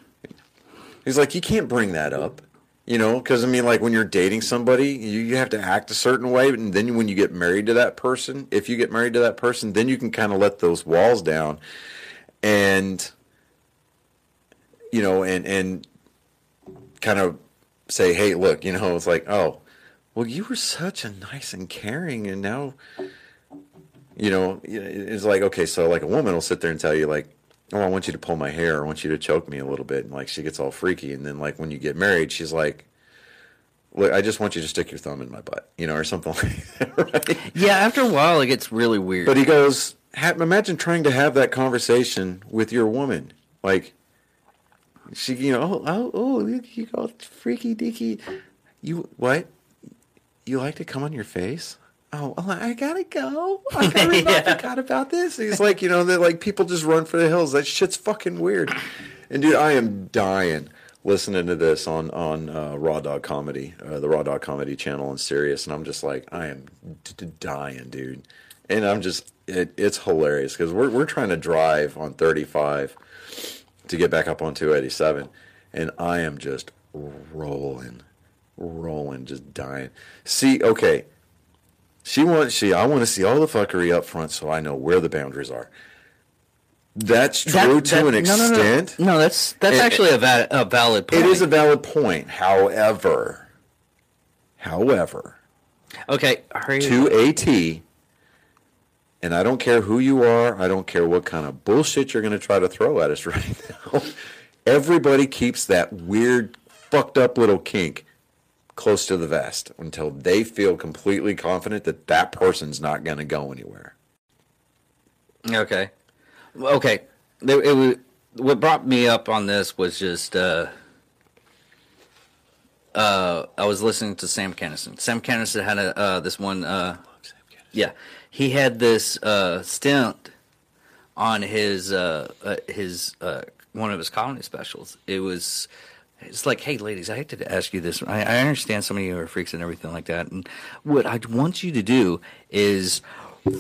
he's like, you can't bring that up, you know, because I mean, like when you're dating somebody, you, you have to act a certain way, and then when you get married to that person, if you get married to that person, then you can kind of let those walls down, and you know, and and kind of say, hey, look, you know, it's like, oh, well, you were such a nice and caring, and now you know, it's like okay, so like a woman will sit there and tell you like, oh, I want you to pull my hair, I want you to choke me a little bit, and like she gets all freaky, and then like when you get married, she's like, look, I just want you to stick your thumb in my butt, you know, or something like that, right? Yeah, after a while, it gets really weird. But he goes, imagine trying to have that conversation with your woman, like. She, you know, oh, oh, oh, you go freaky dicky. You what? You like to come on your face? Oh, well, I gotta go. I, Yeah. Forgot about this. He's like, you know, that like people just run for the hills. That shit's fucking weird. And dude, I am dying listening to this on on uh, Raw Dog Comedy, uh, the Raw Dog Comedy channel on Sirius, and I'm just like, I am d- d- dying, dude. and I'm just it, it's hilarious because we're we're trying to drive on 35 to get back up on 287, and I am just rolling, rolling, just dying. See, okay, she wants she I want to see all the fuckery up front so I know where the boundaries are. That's true That- to that- an no, no, no. extent. No, that's that's It- actually a, va- a valid point. It is a valid point. However, however, okay. Hurry. to AT, and I don't care who you are, I don't care what kind of bullshit you're going to try to throw at us right now. Everybody keeps that weird, fucked up little kink close to the vest until they feel completely confident that that person's not going to go anywhere. Okay. Okay. It was, what brought me up on this was just uh, uh, I was listening to Sam Kinison. Sam Kinison had a uh, this one. Uh, yeah, he had this uh, stint on his uh, his uh, one of his comedy specials. It was. It's like, hey, ladies, I hate to ask you this. I, I understand some of you are freaks and everything like that. And what I want you to do is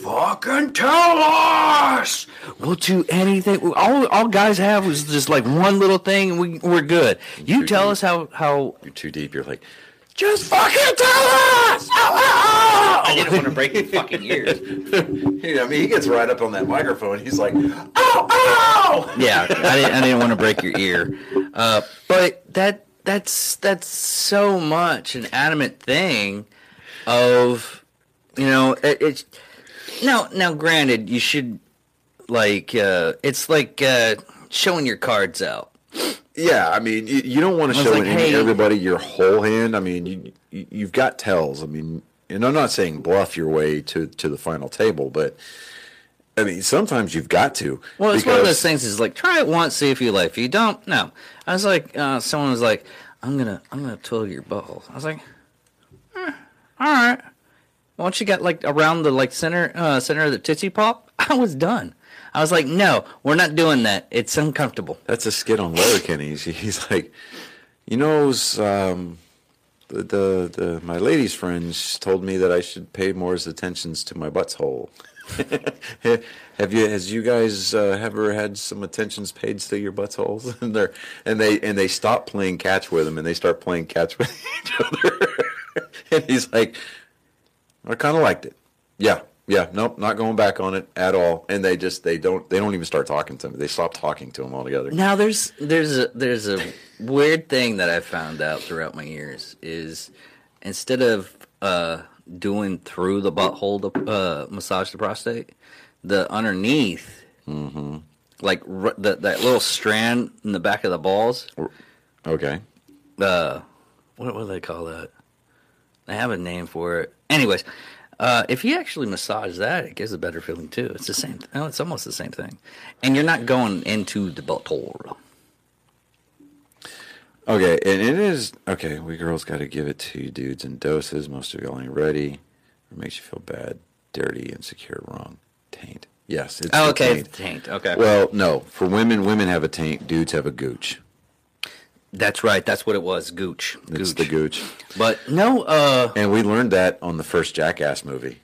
fucking tell us. We'll do anything. All all guys have was just like one little thing, and we we're good. You Too tell deep. us how how. You're too deep. You're like, Just fucking tell us. I didn't want to break your fucking ears. I mean, he gets right up on that microphone. He's like, oh, oh. Yeah, I didn't, I didn't want to break your ear, uh, but that that's that's so much an adamant thing of you know it, it's now now granted you should like uh, it's like uh, showing your cards out. Yeah, I mean, you, you don't want to show like, hey- everybody your whole hand. I mean, you, you you've got tells. I mean, and I'm not saying bluff your way to to the final table, but I mean, sometimes you've got to. Well, it's one of those things. Is like try it once, see if you like. If you don't, no. I was like, uh, someone was like, "I'm gonna, I'm gonna twiddle your butthole." I was like, eh, "All right." Once you got like around the like center, uh, center of the tootsie pop, I was done. I was like, "No, we're not doing that. It's uncomfortable." That's a skit on Letterkenny. He's, he's like, you know, um, the, the my ladies' friends told me that I should pay more attentions to my butthole. Have you, has you guys uh, ever had some attentions paid to your buttholes? And they and they and they stop playing catch with him, and they start playing catch with each other. and he's like, I kind of liked it. Yeah, yeah, nope, not going back on it at all. And they just they don't they don't even start talking to him. They stop talking to him altogether. Now there's there's a there's a weird thing that I found out throughout my years is instead of uh, doing through the butthole to uh, massage the prostate, the underneath, like r- the, that little strand in the back of the balls. Okay. Uh, what what do they call that? They have a name for it. Anyways. Uh, if you actually massage that, it gives a better feeling too. It's the same. No, it's almost the same thing, and you're not going into the butthole. Okay, and it is okay. We girls got to give it to you, dudes, in doses. Most of y'all ain't ready. It makes you feel bad, dirty, insecure, wrong. Taint. Yes, it's Oh, okay, taint. taint. Okay. Well, no. For women, women have a taint. Dudes have a gooch. That's right. That's what it was. Gooch. It's the gooch. But no, uh, And we learned that on the first Jackass movie,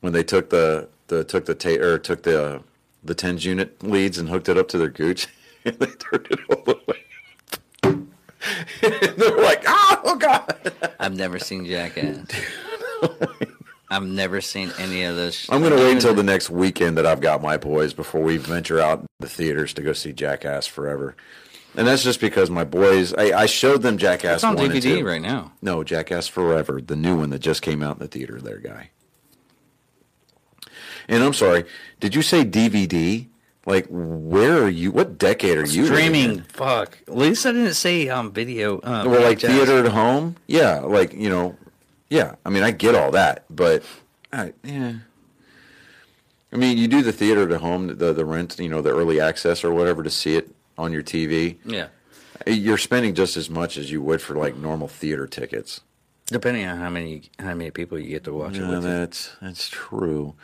when they took the, the took the ta- or took the uh, the tens unit leads and hooked it up to their gooch, and they turned it all the way. and they're like, "Oh God!" I've never seen Jackass. I've never seen any of this. I'm going to wait until the next weekend that I've got my boys before we venture out the theaters to go see Jackass Forever. And that's just because my boys, I, I showed them Jackass It's on 1 and DVD 2. right now. No, Jackass Forever, the new one that just came out in the theater there, guy. And I'm sorry, did you say DVD? Like, where are you? What decade are you? Streaming. in? Fuck. At least I didn't say um video. Uh, Well, like VHS. theater at home? Yeah, like, you know, yeah. I mean, I get all that, but, I, yeah. I mean, you do the theater at home, the, the rent, you know, the early access or whatever to see it on your TV. Yeah. You're spending just as much as you would for like normal theater tickets. Depending on how many how many people you get to watch it Yeah, with. you. that's that's true.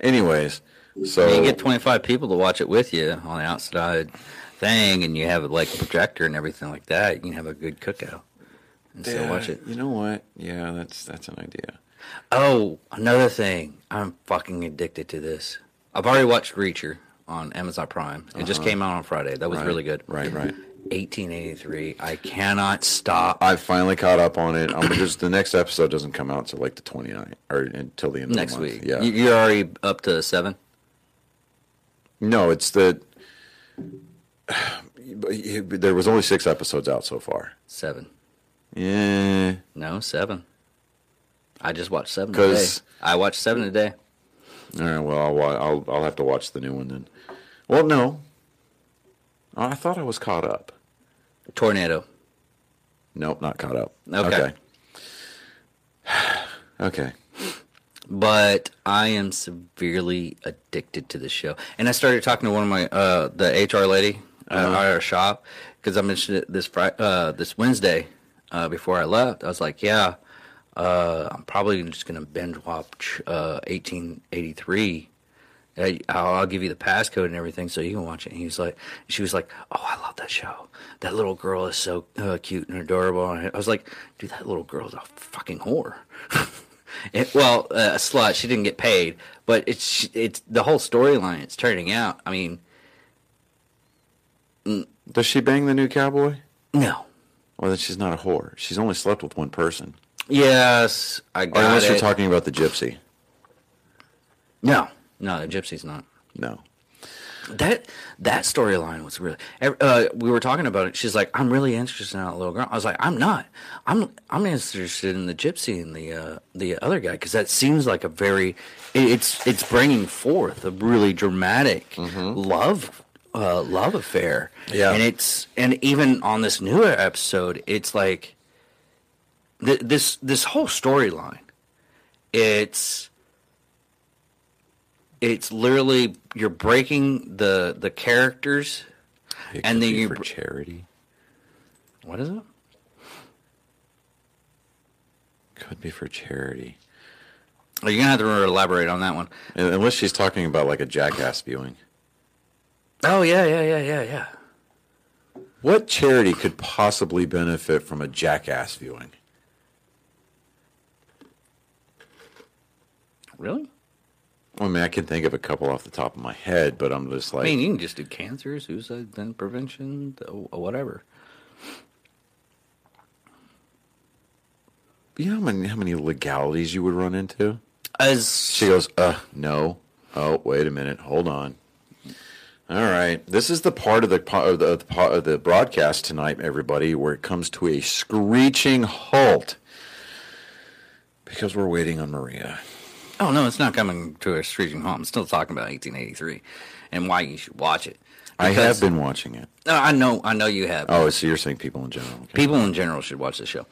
Anyways, so You get 25 people to watch it with you on the outside thing, and you have like a projector and everything like that. You can have a good cookout and still watch it. You know what? Yeah, that's that's an idea. Oh, another thing. I'm fucking addicted to this. I've already watched Reacher on Amazon Prime. It just uh-huh. came out on Friday. That was Right, really good. Right, right. 1883. I cannot stop. I finally caught up on it. Um, I'm just the next episode doesn't come out until like the 29th or until the end of Next the month. week. Yeah. You- You're already up to seven? no, it's the. There was only six episodes out so far. Seven. Yeah. No, seven. I just watched seven today. I watched seven today. All right. Well, I'll, I'll I'll have to watch the new one then. Well, no. I thought I was caught up. Tornado. Nope, not caught up. Okay. Okay. okay. but I am severely addicted to the show. And I started talking to one of my uh, the HR lady uh, Uh-huh. at our shop because I mentioned it this Friday, uh, this Wednesday uh, before I left. I was like, "Yeah, uh, I'm probably just gonna binge watch uh, 1883." I- I'll, I'll give you the passcode and everything so you can watch it. And he was like, she was like, "Oh, I love that show. That little girl is so uh, cute and adorable." And I was like, "Dude, that little girl's a fucking whore." It, well, uh, a slut. She didn't get paid, but it's it's the whole storyline. It's turning out. I mean, Does she bang the new cowboy? no. Well, then she's not a whore. She's only slept with one person. Yes, I Or got unless it. you're talking about the gypsy. no, no, the gypsy's not. No. That that storyline was really. Uh, we were talking about it. She's like, "I'm really interested in that little girl." I was like, "I'm not. I'm I'm interested in the gypsy and the uh, the other guy because that seems like a very. it- It's it's bringing forth a really dramatic love uh, love affair. Yeah. and it's and even on this newer episode, it's like th- this this whole storyline. It's it's literally you're breaking the the characters It And then you for charity. what is it Could be for charity. Oh, you're gonna have to elaborate on that one. Unless she's talking about like a jackass viewing. Oh yeah yeah yeah yeah yeah What charity could possibly benefit from a jackass viewing? really I mean, I can think of a couple off the top of my head, but I'm just like. i mean you can just do cancer suicide then prevention whatever you know how many, how many legalities you would run into? as She goes, uh, no. Oh, wait a minute. Hold on. All right. This is the part of the, of the, of the, of the broadcast tonight, everybody, where it comes to a screeching halt because we're waiting on Maria. Oh no it's not coming to a screeching halt i'm still talking about 1883 and why you should watch it I have been watching it. no, i know i know you have Oh, so you're saying people in general. Okay. people in general should watch the show.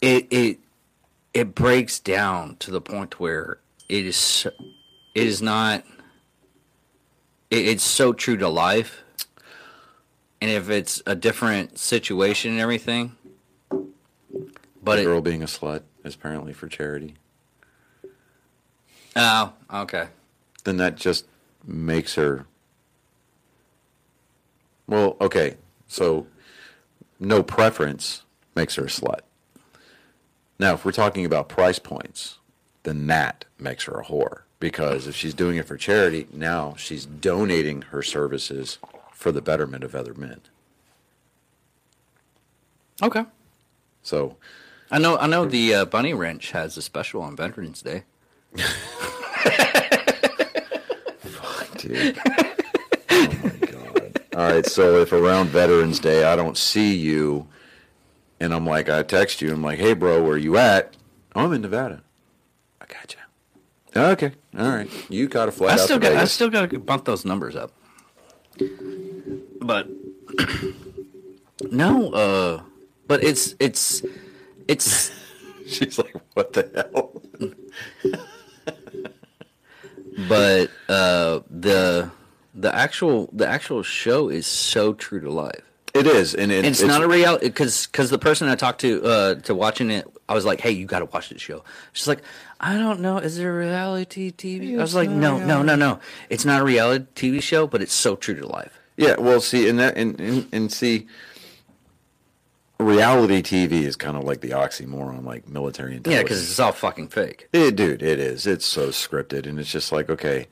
It it it breaks down to the point where it is it is not it, it's so true to life. And if it's a different situation and everything, but the it, girl being a slut is apparently for charity. Oh okay Then that just makes her. Well, okay. So no preference makes her a slut. Now, if we're talking about price points, then that makes her a whore. Because if she's doing it for charity, now she's donating her services for the betterment of other men. okay. So, I know I know the uh, Bunny Ranch has a special on Veterans Day. Dude. oh my god. All right, so if around Veterans Day I don't see you, and I'm like, I text you, I'm like, hey bro, where you at? Oh, I'm in Nevada. I got you. Okay, all right. You got a flight I out still got I still got to bump those numbers up. But no, uh, but it's it's it's She's like, what the hell? but uh the the actual the actual show is so true to life. It is, and it, It's, not a reality because because the person I talked to uh to watching it, I was like, hey, you got to watch this show. She's like, I don't know, is there a reality TV? I was like, no, no, no, no, it's not a reality TV show, but it's so true to life. Yeah, well, see, and that, and, and, and see, reality TV is kind of like the oxymoron, like military and Yeah, because it's all fucking fake. It, dude, it is. It's so scripted, and it's just like, okay,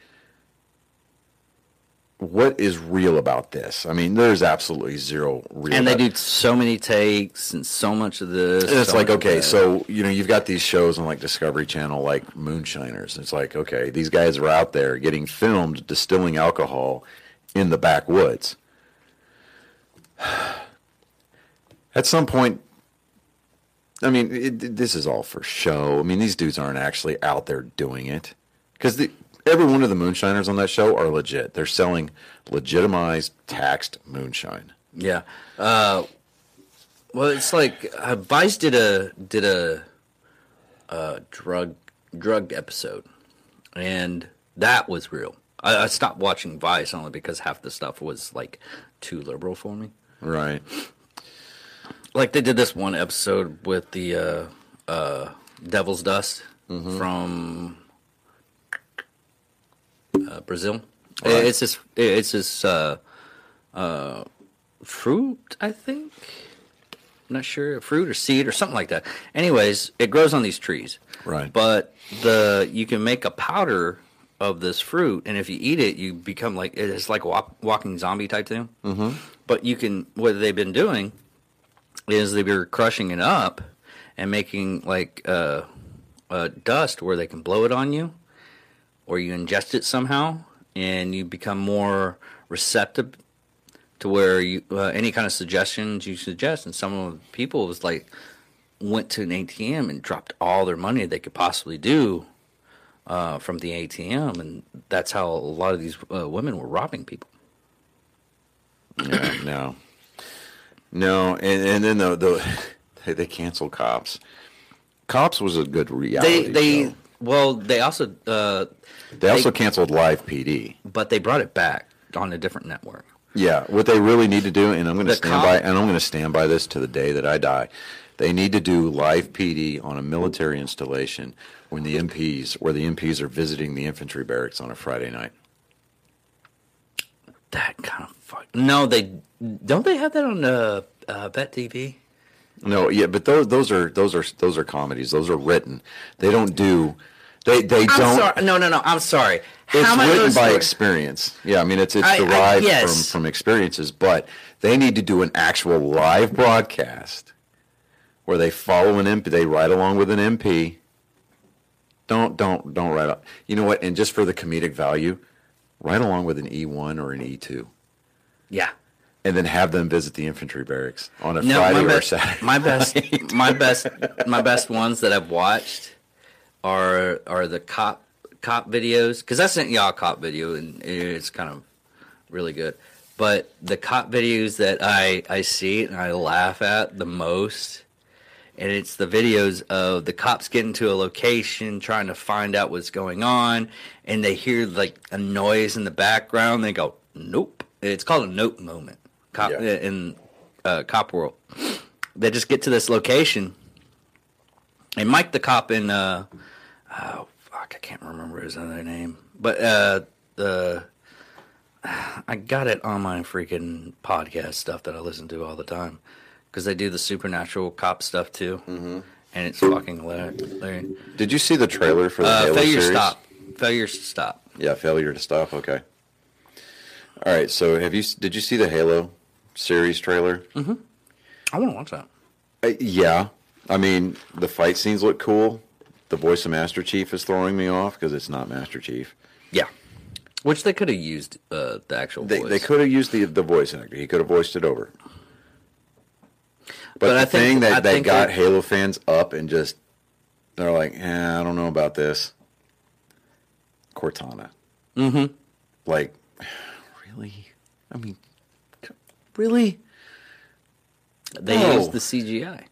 what is real about this? I mean, there's absolutely zero real. And they do so many takes and so much of this. And it's so like, okay, so you know, you've got these shows on like Discovery Channel, like Moonshiners. It's like, okay, these guys are out there getting filmed distilling alcohol in the backwoods. At some point, I mean, it, this is all for show. I mean, these dudes aren't actually out there doing it because every one of the moonshiners on that show are legit. They're selling legitimized, taxed moonshine. Yeah. Uh, well, it's like uh, Vice did a did a, uh drug drug episode, and that was real. I, I stopped watching Vice only because half the stuff was like too liberal for me. Right. Like they did this one episode with the uh, uh, Devil's Dust from uh, Brazil. Right. It's this it's this uh, uh, fruit, I think. I'm not sure, fruit or seed or something like that. Anyways, it grows on these trees. Right. But the you can make a powder of this fruit, and if you eat it, you become like it's like a walking zombie type thing. Mm-hmm. But you can what they've been doing is they were crushing it up and making like uh, uh, dust where they can blow it on you, or you ingest it somehow, and you become more receptive to where you uh, any kind of suggestions you suggest. And some of the people was like went to an ATM and dropped all their money they could possibly do uh, from the ATM, and that's how a lot of these uh, women were robbing people. Yeah, no, no, and and then the the they, they canceled cops. Cops was a good They reality they show. well they also uh, They also canceled Live PD. but they brought it back on a different network. Yeah, what they really need to do, and I'm going to stand cop- by, and I'm going to stand by this to the day that I die. They need to do live PD on a military installation when the MPs, where the MPs are visiting the infantry barracks on a Friday night. That kind of fuck. No, they don't. They have that on uh, uh, BET TV. No, yeah, but those those are those are those are comedies. Those are written. They don't do. They they I'm don't. sorry. No, no, no. I'm sorry. It's How written by stories- experience. Yeah, I mean it's it's I- I- derived yes. from from experiences, but they need to do an actual live broadcast where they follow an MP, they ride along with an MP. Don't don't don't ride. You know what? And just for the comedic value, ride along with an E1 or an E2, Yeah. and then have them visit the infantry barracks on a No, Friday my, or a be- Saturday. my best, my best, my best ones that I've watched are are the cop cop videos because I sent y'all a cop video and it's kind of really good. But the cop videos that I I see and I laugh at the most, and it's the videos of the cops getting to a location trying to find out what's going on, and they hear like a noise in the background. They go, "Nope." It's called a nope moment. Cop Yeah. in uh, cop world. They just get to this location, and Mike the cop in uh, oh fuck, I can't remember his other name, but uh, the I got it on my freaking podcast stuff that I listen to all the time because they do the supernatural cop stuff too, mm-hmm. and it's fucking hilarious. Did you see the trailer for the Uh, failure series? stop, failure to stop. Yeah, failure to stop. Okay. All right. So, have you did you see the Halo series trailer? I want to watch that. Uh, yeah. I mean, the fight scenes look cool. The voice of Master Chief is throwing me off because it's not Master Chief. Yeah, which they could have used uh, the actual They, voice. they could have used the the voice actor. He could have voiced it over. But, But the I think- thing that, I that got Halo fans up and just they're like, eh, I don't know about this. Cortana. Mm-hmm. Like, really? I mean, really? They No. used the CGI,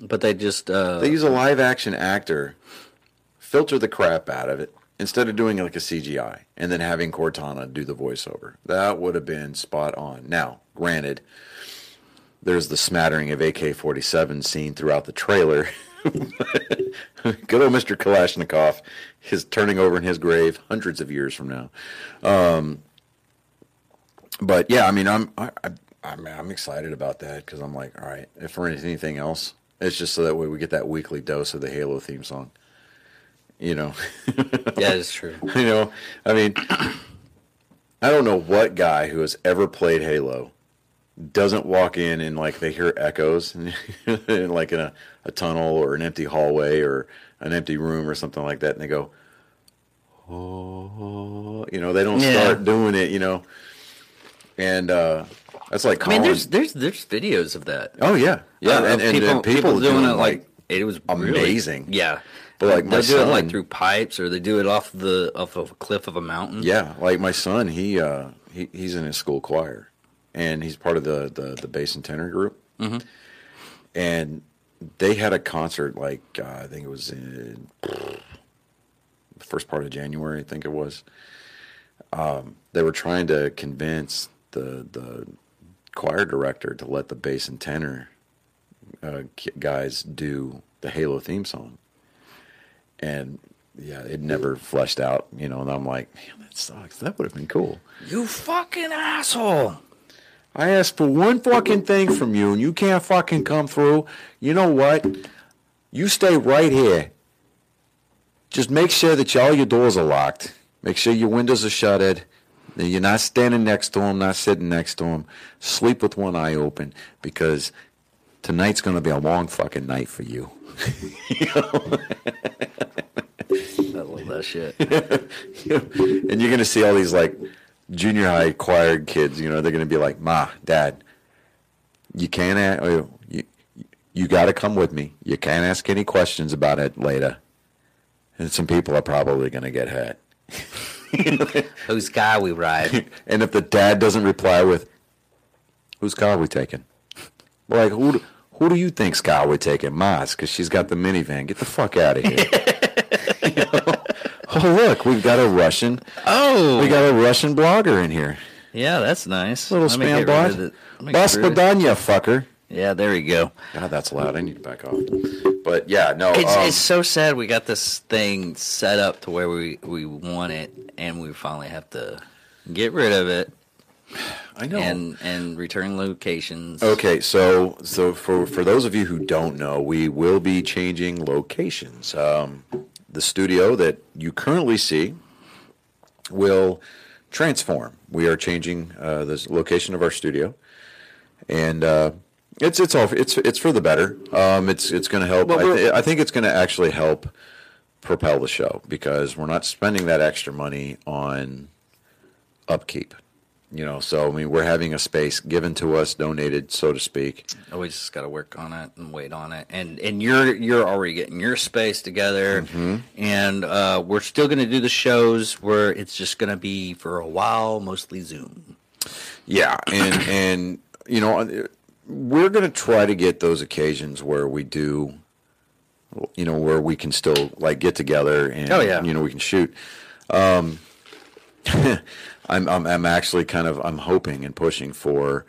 but they just uh, They use a live action actor, filter the crap out of it instead of doing like a CGI and then having Cortana do the voiceover. That would have been spot on. Now, granted, there's the smattering of AK 47 seen throughout the trailer. Good old Mr. Kalashnikov is turning over in his grave hundreds of years from now. Um, but yeah, I mean, I'm I, I, I mean, I'm excited about that because I'm like, all right, if for anything else, it's just so that way we get that weekly dose of the Halo theme song. You know, Yeah, it's true. you know, I mean, I don't know what guy who has ever played Halo doesn't walk in and like they hear echoes, and, like in a, a tunnel or an empty hallway or an empty room or something like that, and they go, oh, you know, they don't Yeah. start doing it, you know, and uh, that's like I mean, there's there's there's videos of that. oh yeah, yeah, Uh, and, and, people, and people, doing, it like it was really- amazing. yeah, But, like, my they do it like through pipes or they do it off the off of a cliff of a mountain. Yeah, like my son, he uh, he he's in his school choir, and he's part of the the, the bass and tenor group. Mm-hmm. And they had a concert like uh, I think it was in the first part of January. I think it was. Um, they were trying to convince the the choir director to let the bass and tenor uh, guys do the Halo theme song and yeah, it never fleshed out, you know. And I'm like, man, that sucks. That would have been cool. You fucking asshole! I asked for one fucking thing from you, and you can't fucking come through. You know what? You stay right here. Just make sure that all your doors are locked. Make sure your windows are shuttered. You're not standing next to him, not sitting next to him. Sleep with one eye open because tonight's going to be a long fucking night for you. I love that shit. and you're gonna see all these like junior high choir kids. You know, they're gonna be like, "Ma, Dad, you can't. a- oh, You you got to come with me. You can't ask any questions about it later." And some people are probably gonna get hurt. Whose car we ride? And if the dad doesn't reply with, "Whose car are we taking?" Like, "Who? do- Who do you think's car we're taking?" Ma's, because she's got the minivan. Get the fuck out of here. You know? Oh look, we've got a Russian. Oh, We got a Russian blogger in here. yeah, that's nice. Little spam bot. of the- let me get rid of- Gospodanya, fucker. Yeah, there we go. God, that's loud. I need to back off. But yeah, no. It's, um, it's so sad we got this thing set up to where we, we want it and we finally have to get rid of it I know. and and return locations. okay, so so for for those of you who don't know, we will be changing locations. Um, the studio that you currently see will transform. We are changing uh, the location of our studio, and uh, it's it's all it's it's for the better. Um, it's it's going to help. Well, I, th- I think it's going to actually help propel the show because we're not spending that extra money on upkeep. You know, so I mean, we're having a space given to us, donated, so to speak. Oh, we just got to work on it and wait on it. And and you're you're already getting your space together, Mm-hmm. and uh, we're still going to do the shows where it's just going to be for a while, mostly Zoom. Yeah, and and you know, we're going to try to get those occasions where we do, you know, where we can still like get together and Oh, yeah. you know we can shoot. Um, I'm, I'm I'm actually kind of I'm hoping and pushing for,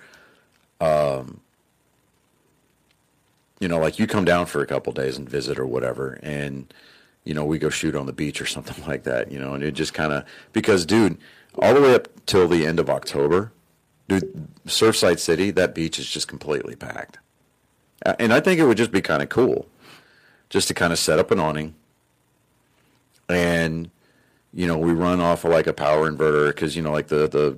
um, you know, like you come down for a couple days and visit or whatever, and you know we go shoot on the beach or something like that, you know, and it just kind of because dude, all the way up till the end of October, dude, Surfside City, that beach is just completely packed. Uh, And I think it would just be kind of cool just to kind of set up an awning and you know we run off of like a power inverter because you know like the the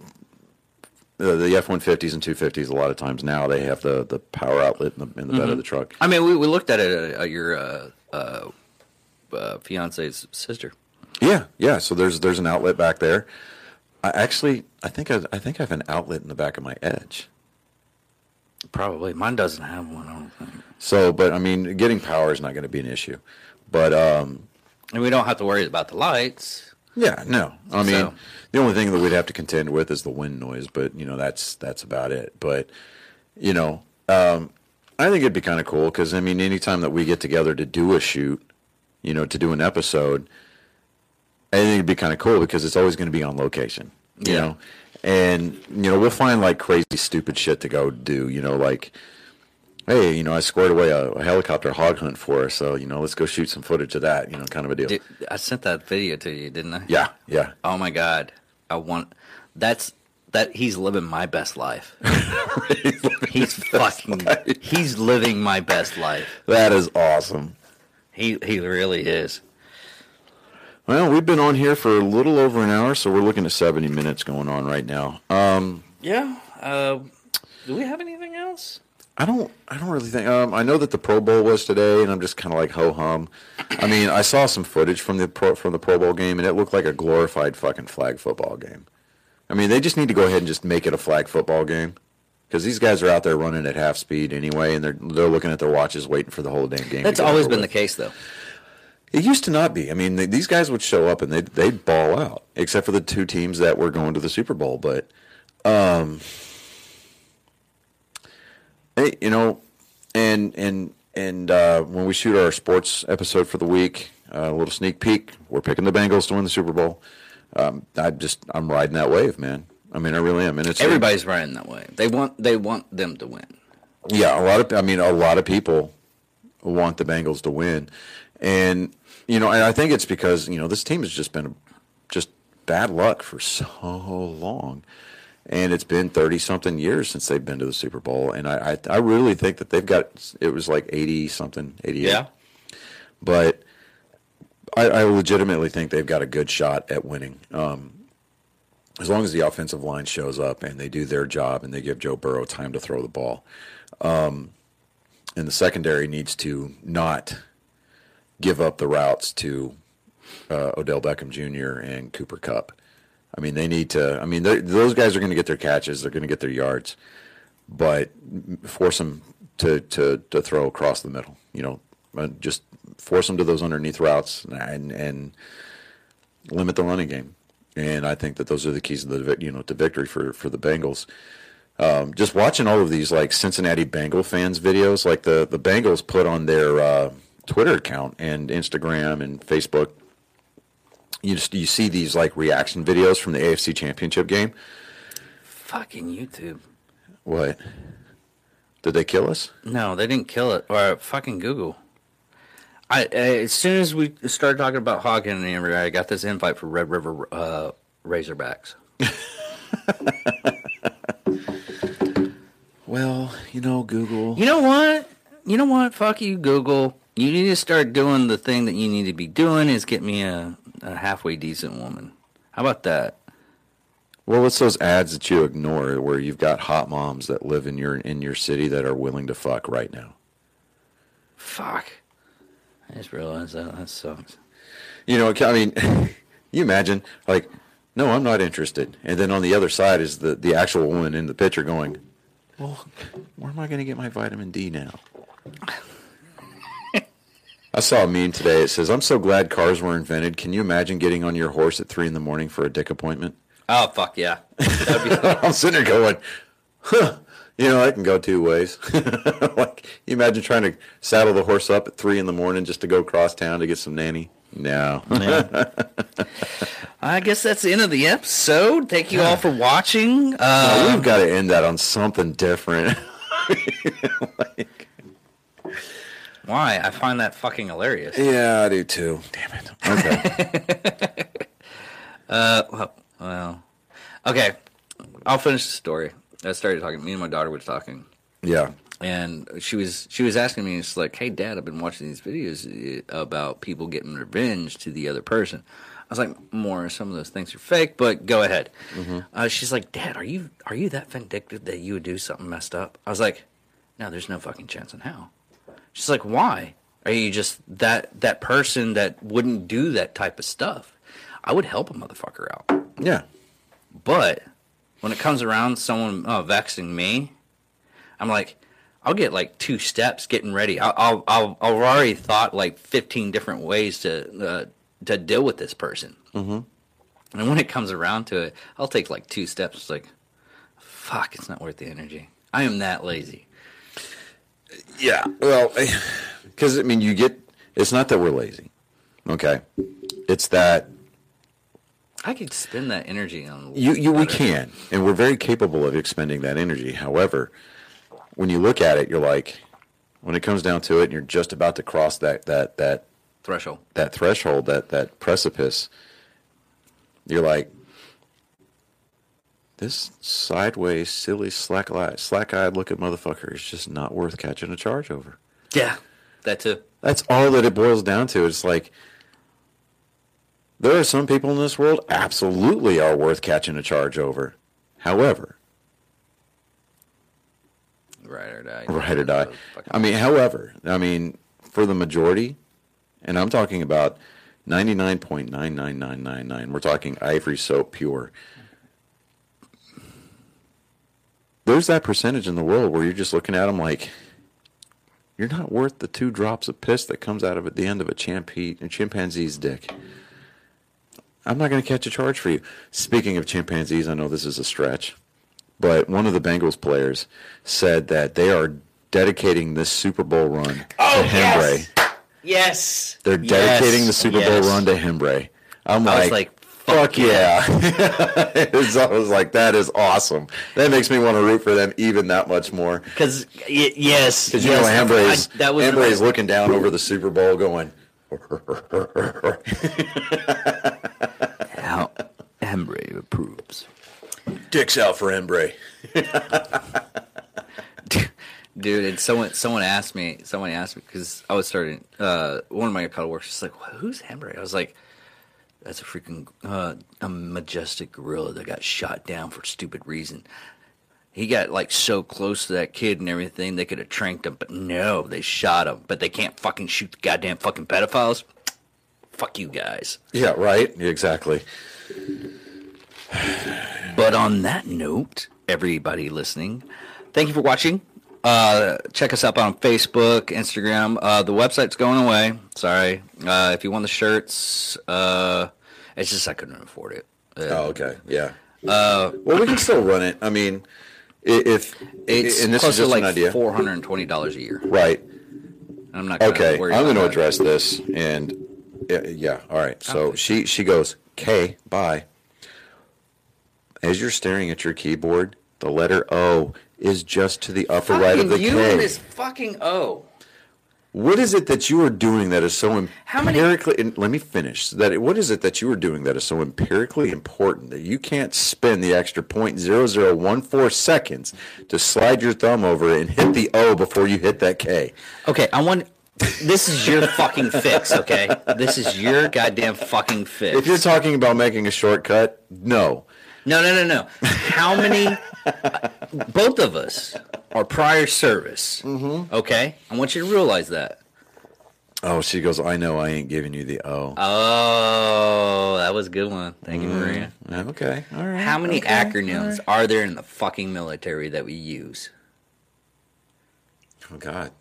the, the F-150s and 250s a lot of times now they have the, the power outlet in the, in the bed of the truck. I mean, we, we looked at it at, at your uh, uh, uh, fiance's sister. Yeah, yeah. So there's there's an outlet back there. I actually I think I, I think I have an outlet in the back of my edge. Probably mine doesn't have one. I don't think. So, but I mean, getting power is not going to be an issue. But um, And we don't have to worry about the lights. yeah, no. I mean, So- the only thing that we'd have to contend with is the wind noise. But you know, that's that's about it. But you know, um, I think it'd be kind of cool because I mean, anytime that we get together to do a shoot, you know, to do an episode, I think it'd be kind of cool because it's always going to be on location. You Yeah. know, and you know, we'll find like crazy, stupid shit to go do. You know, like. Hey, you know, I squared away a, a helicopter hog hunt for us, so you know, let's go shoot some footage of that. You know, kind of a deal. Did, I sent that video to you, didn't I? Yeah, yeah. Oh my god, I want. That's that he's living my best life. he's fucking life. he's living my best life. That is awesome. He he really is. Well, we've been on here for a little over an hour, so we're looking at 70 minutes going on right now. Um, Yeah. Uh, do we have anything else? I don't. I don't really think. Um, I know that the Pro Bowl was today, and I'm just kind of like ho hum. I mean, I saw some footage from the pro, from the Pro Bowl game, and it looked like a glorified fucking flag football game. I mean, they just need to go ahead and just make it a flag football game because these guys are out there running at half speed anyway, and they're they're looking at their watches, waiting for the whole damn game. to That's get always over been the case, though. It used to not be. I mean, they, these guys would show up and they'd, they'd ball out, except for the two teams that were going to the Super Bowl. But, um, hey, you know, and and and uh, when we shoot our sports episode for the week, uh, a little sneak peek, we're picking the Bengals to win the Super Bowl. Um, I just I'm riding that wave, man. I mean, I really am, and it's Everybody's riding that wave. They want they want them to win. Yeah, a lot of I mean a lot of people want the Bengals to win, and you know, and I think it's because you know this team has just been just bad luck for so long, and it's been thirty something years since they've been to the Super Bowl, and I I, I really think that they've got it was like eighty something, eighty eight, but I, I legitimately think they've got a good shot at winning. Um, as long as the offensive line shows up and they do their job and they give Joe Burrow time to throw the ball. Um, and the secondary needs to not give up the routes to uh, Odell Beckham Jr. and Cooper Kupp. I mean, they need to. I mean, those guys are going to get their catches. They're going to get their yards, but force them to, to, to throw across the middle. You know, uh, just force them to those underneath routes and and limit the running game. And I think that those are the keys to the you know to victory for for the Bengals. Um, just watching all of these like Cincinnati Bengal fans videos, like the the Bengals put on their uh, Twitter account and Instagram and Facebook. You just you see these like reaction videos from the AFC Championship game. Fucking YouTube. What? Did they kill us? No, they didn't kill it. Or fucking Google. I uh, as soon as we started talking about Hog and everything, I got this invite for Red River uh, Razorbacks. Well, you know, Google. You know what? You know what? Fuck you, Google. You need to start doing the thing that you need to be doing is get me a, a halfway decent woman. How about that? Well, it's those ads that you ignore where you've got hot moms that live in your in your city that are willing to fuck right now. Fuck. I just realized that. That sucks. You know, I mean, you imagine like, no, I'm not interested, and then on the other side is the the actual woman in the picture going, well, where am I going to get my vitamin D now? I saw a meme today. It says, "I'm so glad cars were invented. Can you imagine getting on your horse at three in the morning for a dick appointment?" Oh, fuck yeah. Be, I'm sitting there going, huh, you know, that can go two ways. like, you imagine trying to saddle the horse up at three in the morning just to go cross town to get some nanny? No. I guess that's the end of the episode. Thank you all for watching. Uh, We've got to end that on something different. like, why? I find that fucking hilarious. yeah, I do too. Damn it. Okay. Uh, well, well, okay. I'll finish the story. I started talking. Me and my daughter were talking, yeah. and she was she was asking me. It's like, "Hey, Dad, I've been watching these videos uh, about people getting revenge to the other person." I was like, "More, some of those things are fake, but go ahead." Uh, she's like, "Dad, are you are you that vindictive that you would do something messed up?" I was like, "No, there's no fucking chance in hell." She's like, "Why? Are you just that that person that wouldn't do that type of stuff?" I would help a motherfucker out. Yeah. But when it comes around someone uh, vexing me, I'm like, I'll get like two steps getting ready. I'll, I'll, I'll I've already thought like 15 different ways to uh, to deal with this person. Mm-hmm. And when it comes around to it, I'll take like two steps. It's like, fuck, it's not worth the energy. I am that lazy. Yeah. Well, because, I mean, you get, it's not that we're lazy. Okay. It's that I could spend that energy on You, you, we can, and we're very capable of expending that energy. However, when you look at it, you're like, when it comes down to it, and you're just about to cross that that that threshold. that threshold, that that precipice. You're like, this sideways, silly, slack slack eyed looking motherfucker is just not worth catching a charge over. Yeah, that too. That's all that it boils down to. It's like there are some people in this world absolutely are worth catching a charge over. However, Right or die. Right or die. I mean, however, I mean, for the majority, and I'm talking about 99.99999, we're talking ivory soap pure. There's that percentage in the world where you're just looking at them like, you're not worth the two drops of piss that comes out of at the end of a champi- chimpanzee's dick. I'm not going to catch a charge for you. Speaking of chimpanzees, I know this is a stretch. But one of the Bengals players said that they are dedicating this Super Bowl run oh, to Harambe. Yes. yes. They're dedicating yes. the Super yes. Bowl run to Harambe. I'm I like, like, fuck yeah. I was like, that is awesome. That makes me want to root for them even that much more. Because, y- yes. Because, you yes, know, Harambe's, I- that was Harambe's looking down over the Super Bowl going, How Harambe approves. dicks out for Harambe. Dude, and someone someone asked me, someone asked me because I was starting. Uh, one of my color workers was like, "Who's Harambe?" I was like, "That's a freaking uh, a majestic gorilla that got shot down for stupid reason." He got like so close to that kid and everything, they could have tranked him, but no, they shot him. But they can't fucking shoot the goddamn fucking pedophiles. Fuck you guys. Yeah, right? Exactly. But on that note, everybody listening, thank you for watching. Uh, check us out on Facebook, Instagram. Uh, the website's going away. Sorry. Uh, if you want the shirts, uh, it's just I couldn't afford it. Uh, Oh, okay. Yeah. Uh, well, we can still run it. I mean, if it's and this close is to just like an idea, four hundred and twenty dollars a year. right? I'm not. Gonna Okay, I'm going to address this, and yeah, yeah, all right. So she she goes, "K, bye." As you're staring at your keyboard, the letter O is just to the upper right of the Fucking you K. and this fucking O. What is it that you are doing that is so How many- empirically? and let me finish. That what is it that you are doing that is so empirically important that you can't spend the extra point zero zero one four seconds to slide your thumb over and hit the O before you hit that K? Okay, I want. This is your fucking fix. Okay, this is your goddamn fucking fix. If you're talking about making a shortcut, no. No, no, no, no. How many? Both of us are prior service. Mm-hmm. Okay, I want you to realize that. Oh, she goes. I know. I ain't giving you the O. Oh, that was a good one. Thank you, Maria. okay. All right. How many okay, acronyms right. are there in the fucking military that we use? Oh God.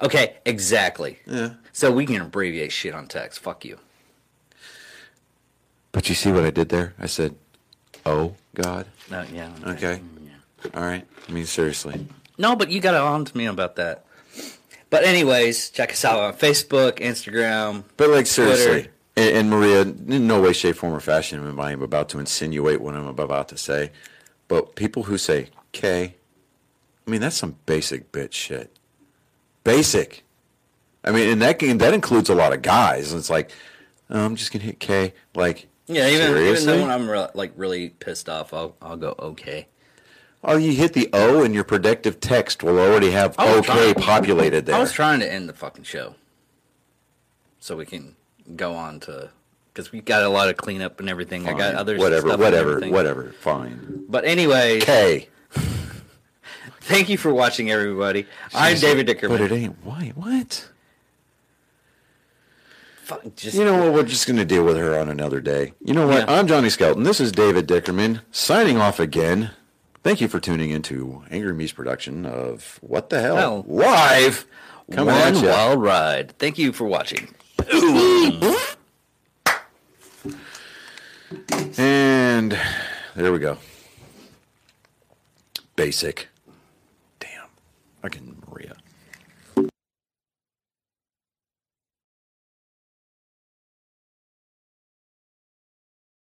Okay, exactly. Yeah. So we can abbreviate shit on text. Fuck you. But you see what I did there? I said, "Oh God." No, yeah. Okay. Yeah. All right. I mean, seriously. No, but you got on to me about that. But anyways, check us out on Facebook, Instagram. But like seriously, and, and Maria, in no way, shape, form, or fashion am I about to insinuate what I'm about to say. But people who say K, I mean that's some basic bitch shit. Basic. I mean, and that can, that includes a lot of guys. And It's like, oh, I'm just gonna hit K. Like, Yeah, even even though when I'm re- like really pissed off, I'll I'll go okay. oh, you hit the O, and your predictive text will already have I was OK trying- populated there. I was trying to end the fucking show, so we can go on to because we got a lot of cleanup and everything. I got Fine. other whatever, stuff and whatever, everything. whatever. Fine. But anyway, K. thank you for watching, everybody. I'm David Dickerman. But it ain't white. What? Fuck, just You know what? We're just going to deal with her on another day. You know what? Yeah. I'm Johnny Skelton. This is David Dickerman signing off again. Thank you for tuning into Angry Me's production of What the Hell Hell. live. Coming one at wild ride. Thank you for watching. And there we go. Basic. Damn. Fucking Maria.